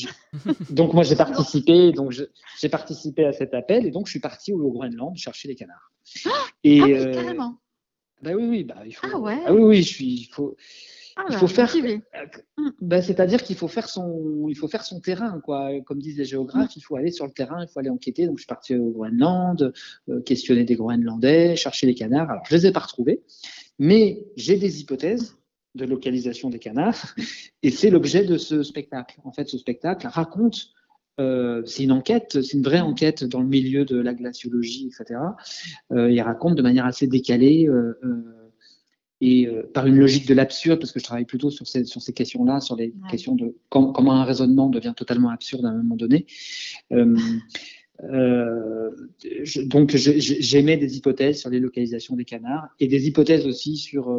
donc moi j'ai participé, donc j'ai participé à cet appel et donc je suis parti au Groenland chercher les canards. Ah, et ah euh, carrément. Bah oui, oui, bah il faut. Ah ouais. Ah oui, oui, je suis, il faut. Ah il faut faire, mm. bah, c'est-à-dire qu'il faut faire son, il faut faire son terrain, quoi. Comme disent les géographes, il faut aller sur le terrain, il faut aller enquêter. Donc je suis parti au Groenland, euh, questionner des Groenlandais, chercher les canards. Alors je les ai pas retrouvés, mais j'ai des hypothèses de localisation des canards, et c'est l'objet de ce spectacle. En fait, ce spectacle raconte euh, c'est une enquête, c'est une vraie enquête dans le milieu de la glaciologie, etc. Euh, il raconte de manière assez décalée euh, et par une logique de l'absurde, parce que je travaille plutôt sur ces, sur ces questions-là, sur les questions de comment un raisonnement devient totalement absurde à un moment donné. Euh, donc j'émets des hypothèses sur les localisations des canards et des hypothèses aussi sur,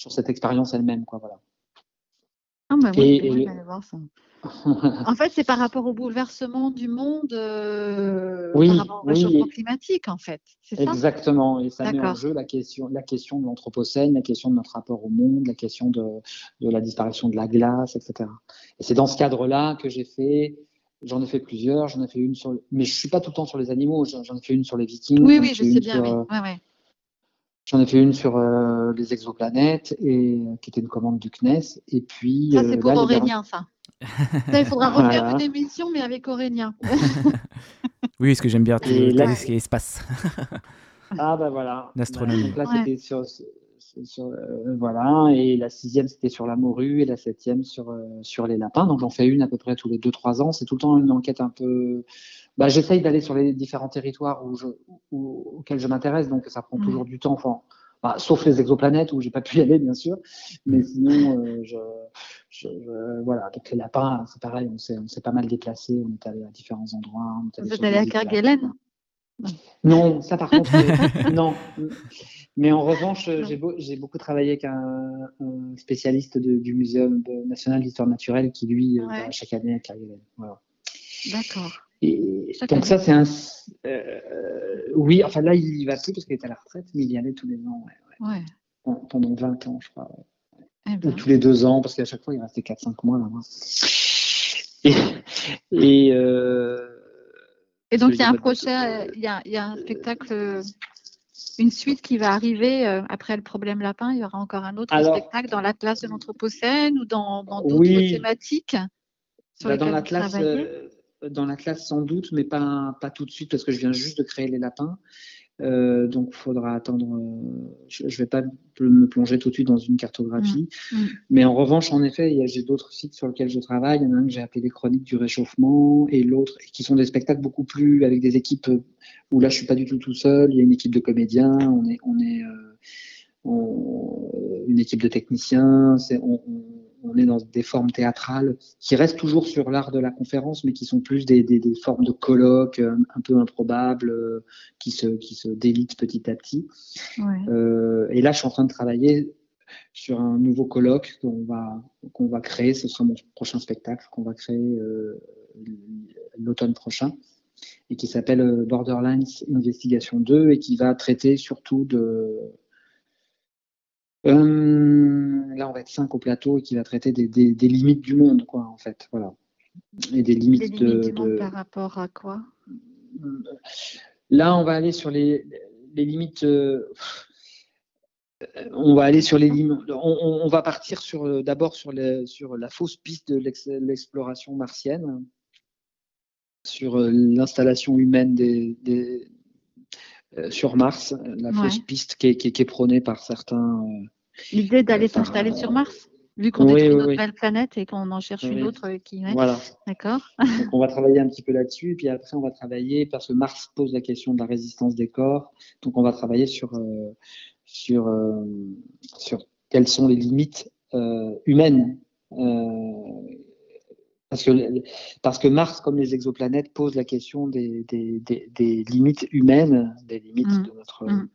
sur cette expérience elle-même. Quoi, voilà. Ah bah oui, voir ça en fait, c'est par rapport au bouleversement du monde, euh, par rapport au réchauffement climatique, en fait. Exactement. Et ça met en jeu la question, la question de l'anthropocène, la question de notre rapport au monde, la question de, de la disparition de la glace, etc. Et c'est dans ce cadre-là que j'ai fait. J'en ai fait plusieurs. J'en ai fait une sur, mais je suis pas tout le temps sur les animaux. J'en ai fait une sur les Vikings. Oui, oui, je sais bien. oui. Ouais, ouais. J'en ai fait une sur euh, les exoplanètes et qui était une commande du CNES. Et puis. Ça c'est euh, pour Aurélien, ça il faudra refaire une émission, mais avec Aurélien. oui, ce que j'aime bien tout, ce qui est espace. ah, ben voilà. L'astronomie. Donc là, c'était sur. Euh, voilà, et la sixième c'était sur la morue et la septième sur, euh, sur les lapins. Donc j'en fais une à peu près tous les deux trois ans. C'est tout le temps une enquête un peu. Bah, J'essaye d'aller sur les différents territoires où je, auxquels je m'intéresse, donc ça prend toujours du temps. Enfin, bah, sauf les exoplanètes où j'ai pas pu y aller bien sûr, mais sinon euh, je, voilà, avec les lapins, c'est pareil, on s'est pas mal déplacé, on est allé à différents endroits. Vous êtes allé à Kerguelen Non, ça par contre, non. Mais en revanche, j'ai beaucoup travaillé avec un, spécialiste du Muséum national d'histoire naturelle qui, lui, va chaque année à Kerguelen. Voilà. D'accord. Et donc ça, c'est un... Euh, oui, enfin là, il y va plus parce qu'il est à la retraite, mais il y allait tous les ans. Ouais, Pendant 20 ans, je crois. Eh ben. Ou tous les deux ans, parce qu'à chaque fois, il restait 4-5 mois là-bas. Et, et, euh, et, donc, il y a un projet, il y y a un spectacle, une suite qui va arriver euh, après le problème lapin. Il y aura encore un autre spectacle dans l'Atlas de l'Anthropocène ou dans d'autres oui. thématiques bah, dans l'Atlas, dans la classe sans doute, mais pas, pas tout de suite parce que je viens juste de créer les lapins. Euh, donc, il faudra attendre. Euh, je ne vais pas me plonger tout de suite dans une cartographie. Mm. Mm. Mais en revanche, en effet, j'ai d'autres sites sur lesquels je travaille. Il y en a un que j'ai appelé les chroniques du réchauffement et l'autre qui sont des spectacles beaucoup plus avec des équipes où là, je suis pas du tout tout seul. Il y a une équipe de comédiens, on est, on est euh, une équipe de techniciens. On, on, on est dans des formes théâtrales qui restent toujours sur l'art de la conférence, mais qui sont plus des, formes de colloques euh, un peu improbables, euh, qui se, qui se délitent petit à petit. Euh, et là, je suis en train de travailler sur un nouveau colloque qu'on va, qu'on va créer. Ce sera mon prochain spectacle qu'on va créer l'automne prochain et qui s'appelle Borderlines Investigation 2 et qui va traiter surtout de euh, là, on va être cinq au plateau et qui va traiter des, des, limites du monde, quoi, en fait. Voilà. Et des limites, de, du par rapport à quoi? Là, on va aller sur les, les limites. Euh, on va aller sur les limites. On, on, va partir sur d'abord sur, sur la fausse piste de l'exploration martienne, sur euh, l'installation humaine des, des euh, sur Mars, la fausse piste qui est, qui, prônée par certains. Euh, L'idée d'aller s'installer sur Mars Vu qu'on est une nouvelle planète et qu'on en cherche une autre qui. Voilà. D'accord. on va travailler un petit peu là-dessus, puis après on va travailler parce que Mars pose la question de la résistance des corps, donc on va travailler sur euh, sur sur quelles sont les limites humaines parce que, parce que Mars, comme les exoplanètes, pose la question des, des, des, limites humaines, des limites mmh. de notre. Mmh.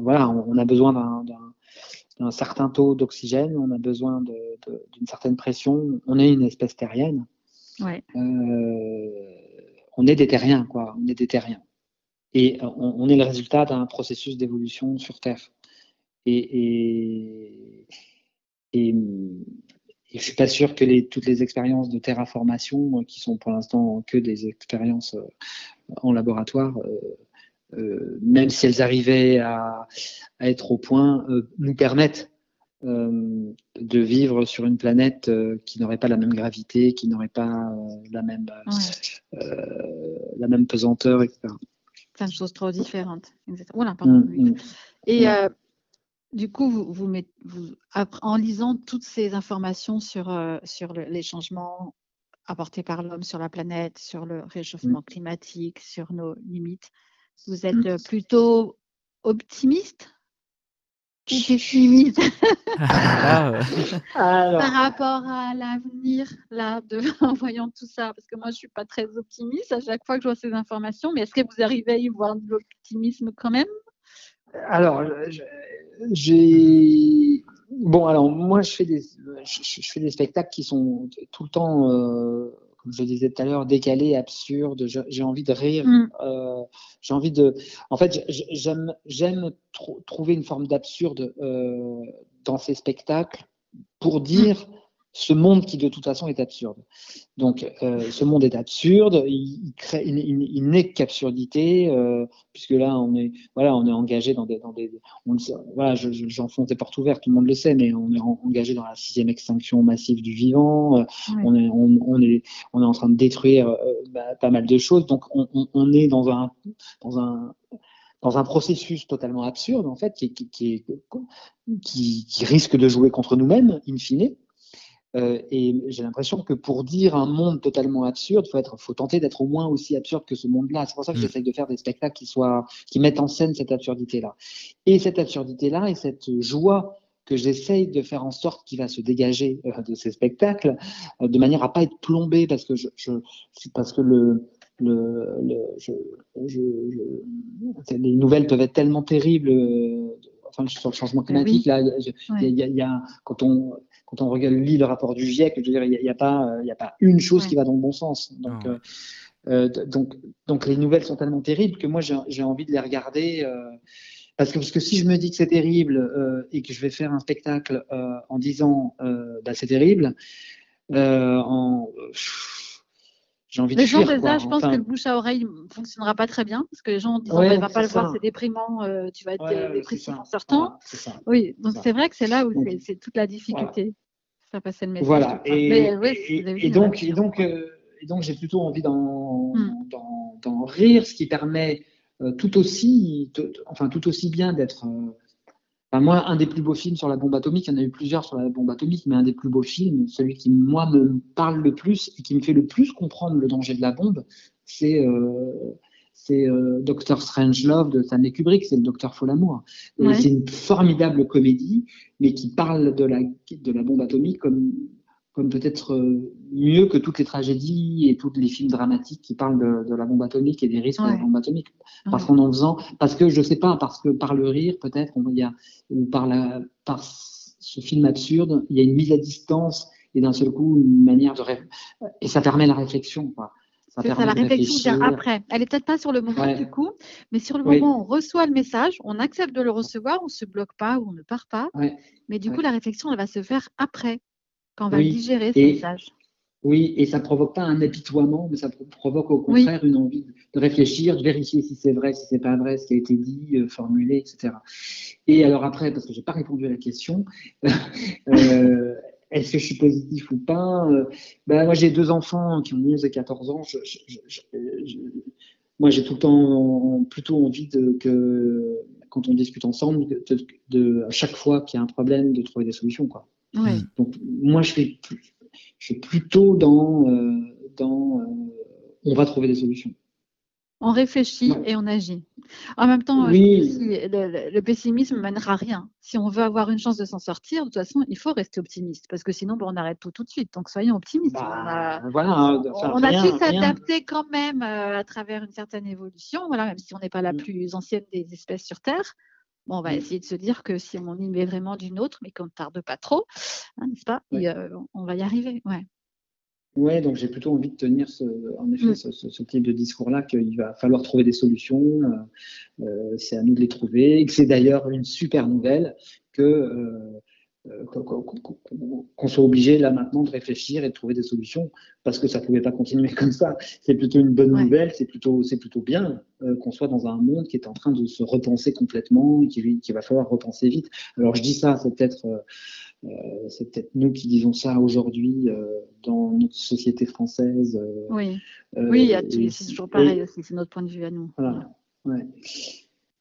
voilà, on, a besoin d'un certain taux d'oxygène, on a besoin d'une certaine pression. On est une espèce terrienne. Ouais. Euh, on est des terriens, quoi. On est des terriens. Et on, on est le résultat d'un processus d'évolution sur Terre. Et, et, et, je suis pas sûr que les, toutes les expériences de terraformation, euh, qui sont pour l'instant que des expériences euh, en laboratoire, euh, même si elles arrivaient à, être au point, nous permettent de vivre sur une planète qui n'aurait pas la même gravité, qui n'aurait pas la même la même pesanteur, etc. Plein de choses trop différentes. Voilà, pardon. Mmh, mmh. Et du coup, vous, en lisant toutes ces informations sur, euh, sur les changements apportés par l'homme sur la planète, sur le réchauffement mmh. climatique, sur nos limites, vous êtes mmh. plutôt optimiste? Ou pessimiste ah, par rapport à l'avenir là de, en voyant tout ça Parce que moi, je ne suis pas très optimiste à chaque fois que je vois ces informations, mais est-ce que vous arrivez à y voir de l'optimisme quand même? Alors, j'ai. Bon, alors moi, je fais des, je, fais des spectacles qui sont tout le temps, euh, comme je disais tout à l'heure, décalés, absurdes. J'ai envie de rire. Mm. Euh, j'ai envie de. En fait, j'aime, j'aime trouver une forme d'absurde euh, dans ces spectacles pour dire ce monde qui de toute façon est absurde. Donc euh, ce monde est absurde, il, crée, il, n'est qu'absurdité, euh, puisque là on est, voilà, on est engagé dans des, dans des on, voilà, j'enfonce des portes ouvertes, tout le monde le sait, mais on est engagé dans la sixième extinction massive du vivant, euh, on, est, on, est, on est en train de détruire euh, bah, pas mal de choses, donc on, on, est dans un, dans un dans un processus totalement absurde, en fait, qui, qui, qui, qui, qui risque de jouer contre nous-mêmes, in fine. Euh, et j'ai l'impression que pour dire un monde totalement absurde, faut être, faut tenter d'être au moins aussi absurde que ce monde-là. C'est pour ça que mm. j'essaye de faire des spectacles qui soient, qui mettent en scène cette absurdité-là. Et cette absurdité-là et cette joie que j'essaye de faire en sorte qu'il va se dégager euh, de ces spectacles, euh, de manière à pas être plombé, parce que je, je parce que le, le, le je, je, les nouvelles peuvent être tellement terribles. Euh, enfin, sur le changement climatique, là, il y, y, a, quand on quand on regarde lit le rapport du GIEC, je veux dire, il n'y a, a, pas il a pas une chose qui va dans le bon sens. Donc euh, donc, donc les nouvelles sont tellement terribles que moi j'ai envie de les regarder. Euh, parce que, parce que si je me dis que c'est terrible euh, et que je vais faire un spectacle en disant bah, c'est terrible, en, j'ai envie les de gens, déjà, je pense que le bouche à oreille ne fonctionnera pas très bien parce que les gens disent ouais, va pas le voir, c'est déprimant, tu vas être dépressif en sortant. oui, donc c'est vrai que c'est là où c'est toute la difficulté. Faire passer le message. Voilà, et, et, donc, et donc et donc, j'ai plutôt envie hmm. d'en rire, ce qui permet euh, tout aussi, enfin tout aussi bien d'être. Euh, moi, un des plus beaux films sur la bombe atomique, il y en a eu plusieurs sur la bombe atomique, mais un des plus beaux films, celui qui moi me parle le plus et qui me fait le plus comprendre le danger de la bombe, c'est euh, c'est Doctor Strangelove de Stanley Kubrick, c'est le Docteur Folamour. C'est une formidable comédie, mais qui parle de la, de la bombe atomique comme comme peut-être euh, mieux que toutes les tragédies et tous les films dramatiques qui parlent de, la bombe atomique et des risques de la bombe atomique. Parce qu'en en faisant, parce que je sais pas, parce que par le rire peut-être, ou par la, par ce film absurde, il y a une mise à distance et d'un seul coup une manière de et ça permet la réflexion. Quoi. Ça ça, la réflexion vient après. Elle est peut-être pas sur le moment du coup, mais sur le moment, on reçoit le message, on accepte de le recevoir, on se bloque pas ou on ne part pas. Mais du coup, la réflexion, elle va se faire après quand on va digérer ce message. Oui, et ça ne provoque pas un apitoiement, mais ça provoque au contraire une envie de réfléchir, de vérifier si c'est vrai, si c'est pas vrai, ce qui a été dit, euh, formulé, etc. Et alors après, parce que j'ai pas répondu à la question, euh, est-ce que je suis positif ou pas euh, ben, Moi, j'ai deux enfants qui ont 11 et 14 ans. moi, j'ai tout le temps plutôt envie de, que, quand on discute ensemble, de, à chaque fois qu'il y a un problème, de trouver des solutions. Quoi. Donc, moi, je, suis plutôt dans, euh, dans euh, on va trouver des solutions. On réfléchit et on agit. En même temps, le, pessimisme ne mènera à rien. Si on veut avoir une chance de s'en sortir, de toute façon, il faut rester optimiste parce que sinon, on arrête tout tout de suite. Donc, soyons optimistes. Bah, on a, voilà, on a su s'adapter quand même euh, à travers une certaine évolution. Voilà, même si on n'est pas la mm. plus ancienne des espèces sur Terre, Bon, on va mmh. essayer de se dire que si on y met vraiment d'une autre, mais qu'on ne tarde pas trop, hein, n'est-ce pas? Euh, On va y arriver. Ouais. Oui, donc j'ai plutôt envie de tenir ce, en effet mmh. ce, type de discours-là, qu'il va falloir trouver des solutions, euh, euh, c'est à nous de les trouver, et que c'est d'ailleurs une super nouvelle que euh, qu'on soit obligé là maintenant de réfléchir et de trouver des solutions parce que ça ne pouvait pas continuer comme ça. C'est plutôt une bonne nouvelle, c'est plutôt, c'est plutôt bien euh, qu'on soit dans un monde qui est en train de se repenser complètement et qu'il va falloir repenser vite. Alors je dis ça, c'est peut-être euh, c'est peut-être nous qui disons ça aujourd'hui dans notre société française. oui, oui c'est toujours pareil aussi, c'est notre point de vue à nous. Voilà. Ouais.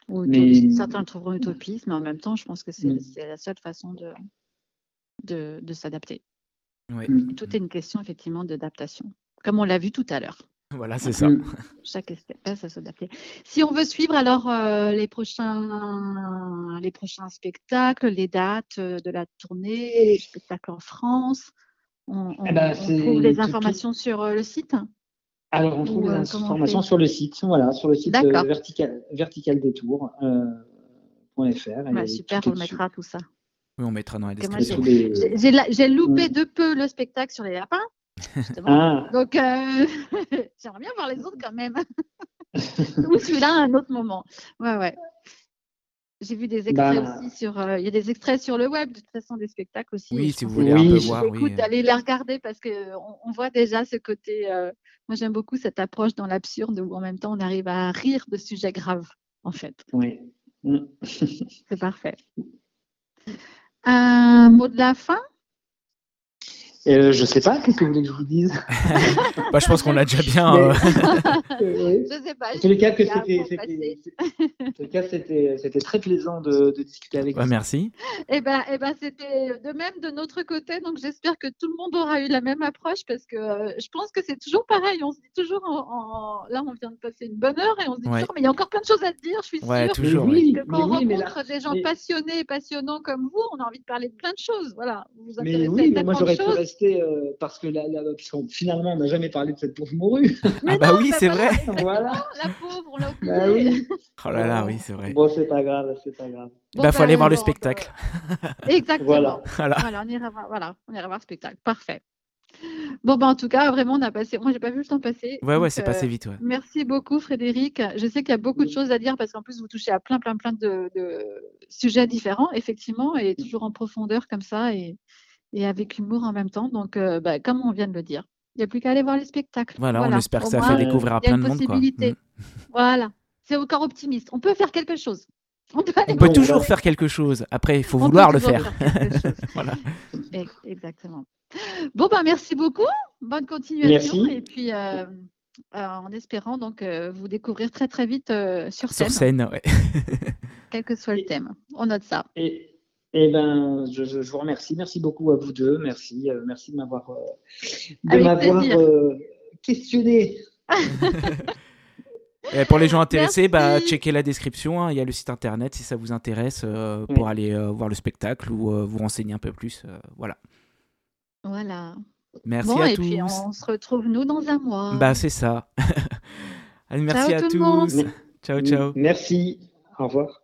Certains le trouveront utopiste, mais en même temps, je pense que c'est mm. la seule façon de, de, s'adapter. Mm. Tout est une question effectivement d'adaptation, comme on l'a vu tout à l'heure. Voilà, c'est ça. Mm. Chaque espèce à s'adapter. Si on veut suivre alors euh, les, prochains, les prochains spectacles, les dates euh, de la tournée, les spectacles en France, on, eh ben, trouve les informations sur euh, le site? Alors, on trouve les euh, informations sur le site, voilà, sur le site euh, vertical, verticaldetour.fr. Euh, super, on mettra tout ça. Oui, on mettra dans la description. J'ai loupé de peu le spectacle sur les lapins. Ah. Donc, j'aimerais bien voir les autres quand même. Ou celui-là à un autre moment. Ouais, ouais. J'ai vu des extraits bah. aussi sur. Il y a des extraits sur le web, de toute façon, des spectacles aussi. Oui, si vous voulez un peu voir. Écoute, allez les regarder parce qu'on on voit déjà ce côté moi, j'aime beaucoup cette approche dans l'absurde où en même temps, on arrive à rire de sujets graves, en fait. Oui. C'est parfait. Un mot de la fin? Euh, je sais pas, qu'est-ce que vous voulez que je vous dise? Bah, Je pense qu'on l'a déjà bien. Euh... je sais pas. En tous les cas, c'était, c'était, très plaisant de, de discuter avec vous. Merci. Et eh ben, et eh ben, c'était de même de notre côté, donc j'espère que tout le monde aura eu la même approche parce que euh, je pense que c'est toujours pareil. On se dit toujours, en, là, on vient de passer une bonne heure et on se dit toujours, mais il y a encore plein de choses à dire, je suis ouais, sûre. Toujours, oui, que quand on rencontre des gens passionnés et passionnants comme vous, on a envie de parler de plein de choses. Voilà. Vous mais oui, mais moi j'aurais pu rester euh, parce que finalement on n'a jamais parlé de cette pauvre morue. ah bah oui, c'est vrai. voilà. La pauvre, on l'a. Bah oui. Oh là là, oui, c'est vrai. Bon, c'est pas grave, c'est pas grave. Bon, bah, faut aller voir le spectacle. Exactement. Voilà. Voilà. on ira voir, voilà, on ira voir le spectacle. Parfait. Bon, bah, en tout cas, vraiment, on a passé. Moi, j'ai pas vu le temps passer. Ouais, ouais, c'est passé vite. Ouais. Merci beaucoup, Frédéric. Je sais qu'il y a beaucoup de choses à dire parce qu'en plus, vous touchez à plein, plein, plein de, sujets différents, effectivement, et toujours en profondeur comme ça et, et avec humour en même temps. Donc, euh, bah, comme on vient de le dire, il n'y a plus qu'à aller voir les spectacles. Voilà, on espère que ça fait découvrir à plein de monde. Quoi. Mm. Voilà, c'est encore optimiste. On peut faire quelque chose. On peut, toujours faire quelque chose. Après, il faut vouloir le faire. voilà. Exactement. Bon, ben, merci beaucoup. Bonne continuation. Et puis, euh, euh, en espérant donc euh, vous découvrir très très vite sur scène. Sur scène, ouais. Quel que soit le thème. On note ça. Et, et ben, je, vous remercie. Merci beaucoup à vous deux. Merci, merci de m'avoir questionné. Et pour les gens intéressés, bah, checkez la description. Hein. Il y a le site internet si ça vous intéresse pour aller voir le spectacle ou vous renseigner un peu plus. voilà. Voilà. Merci à et tous. puis on se retrouve nous dans un mois. Bah c'est ça. Allez, merci à tous. Ciao ciao. Merci. Au revoir.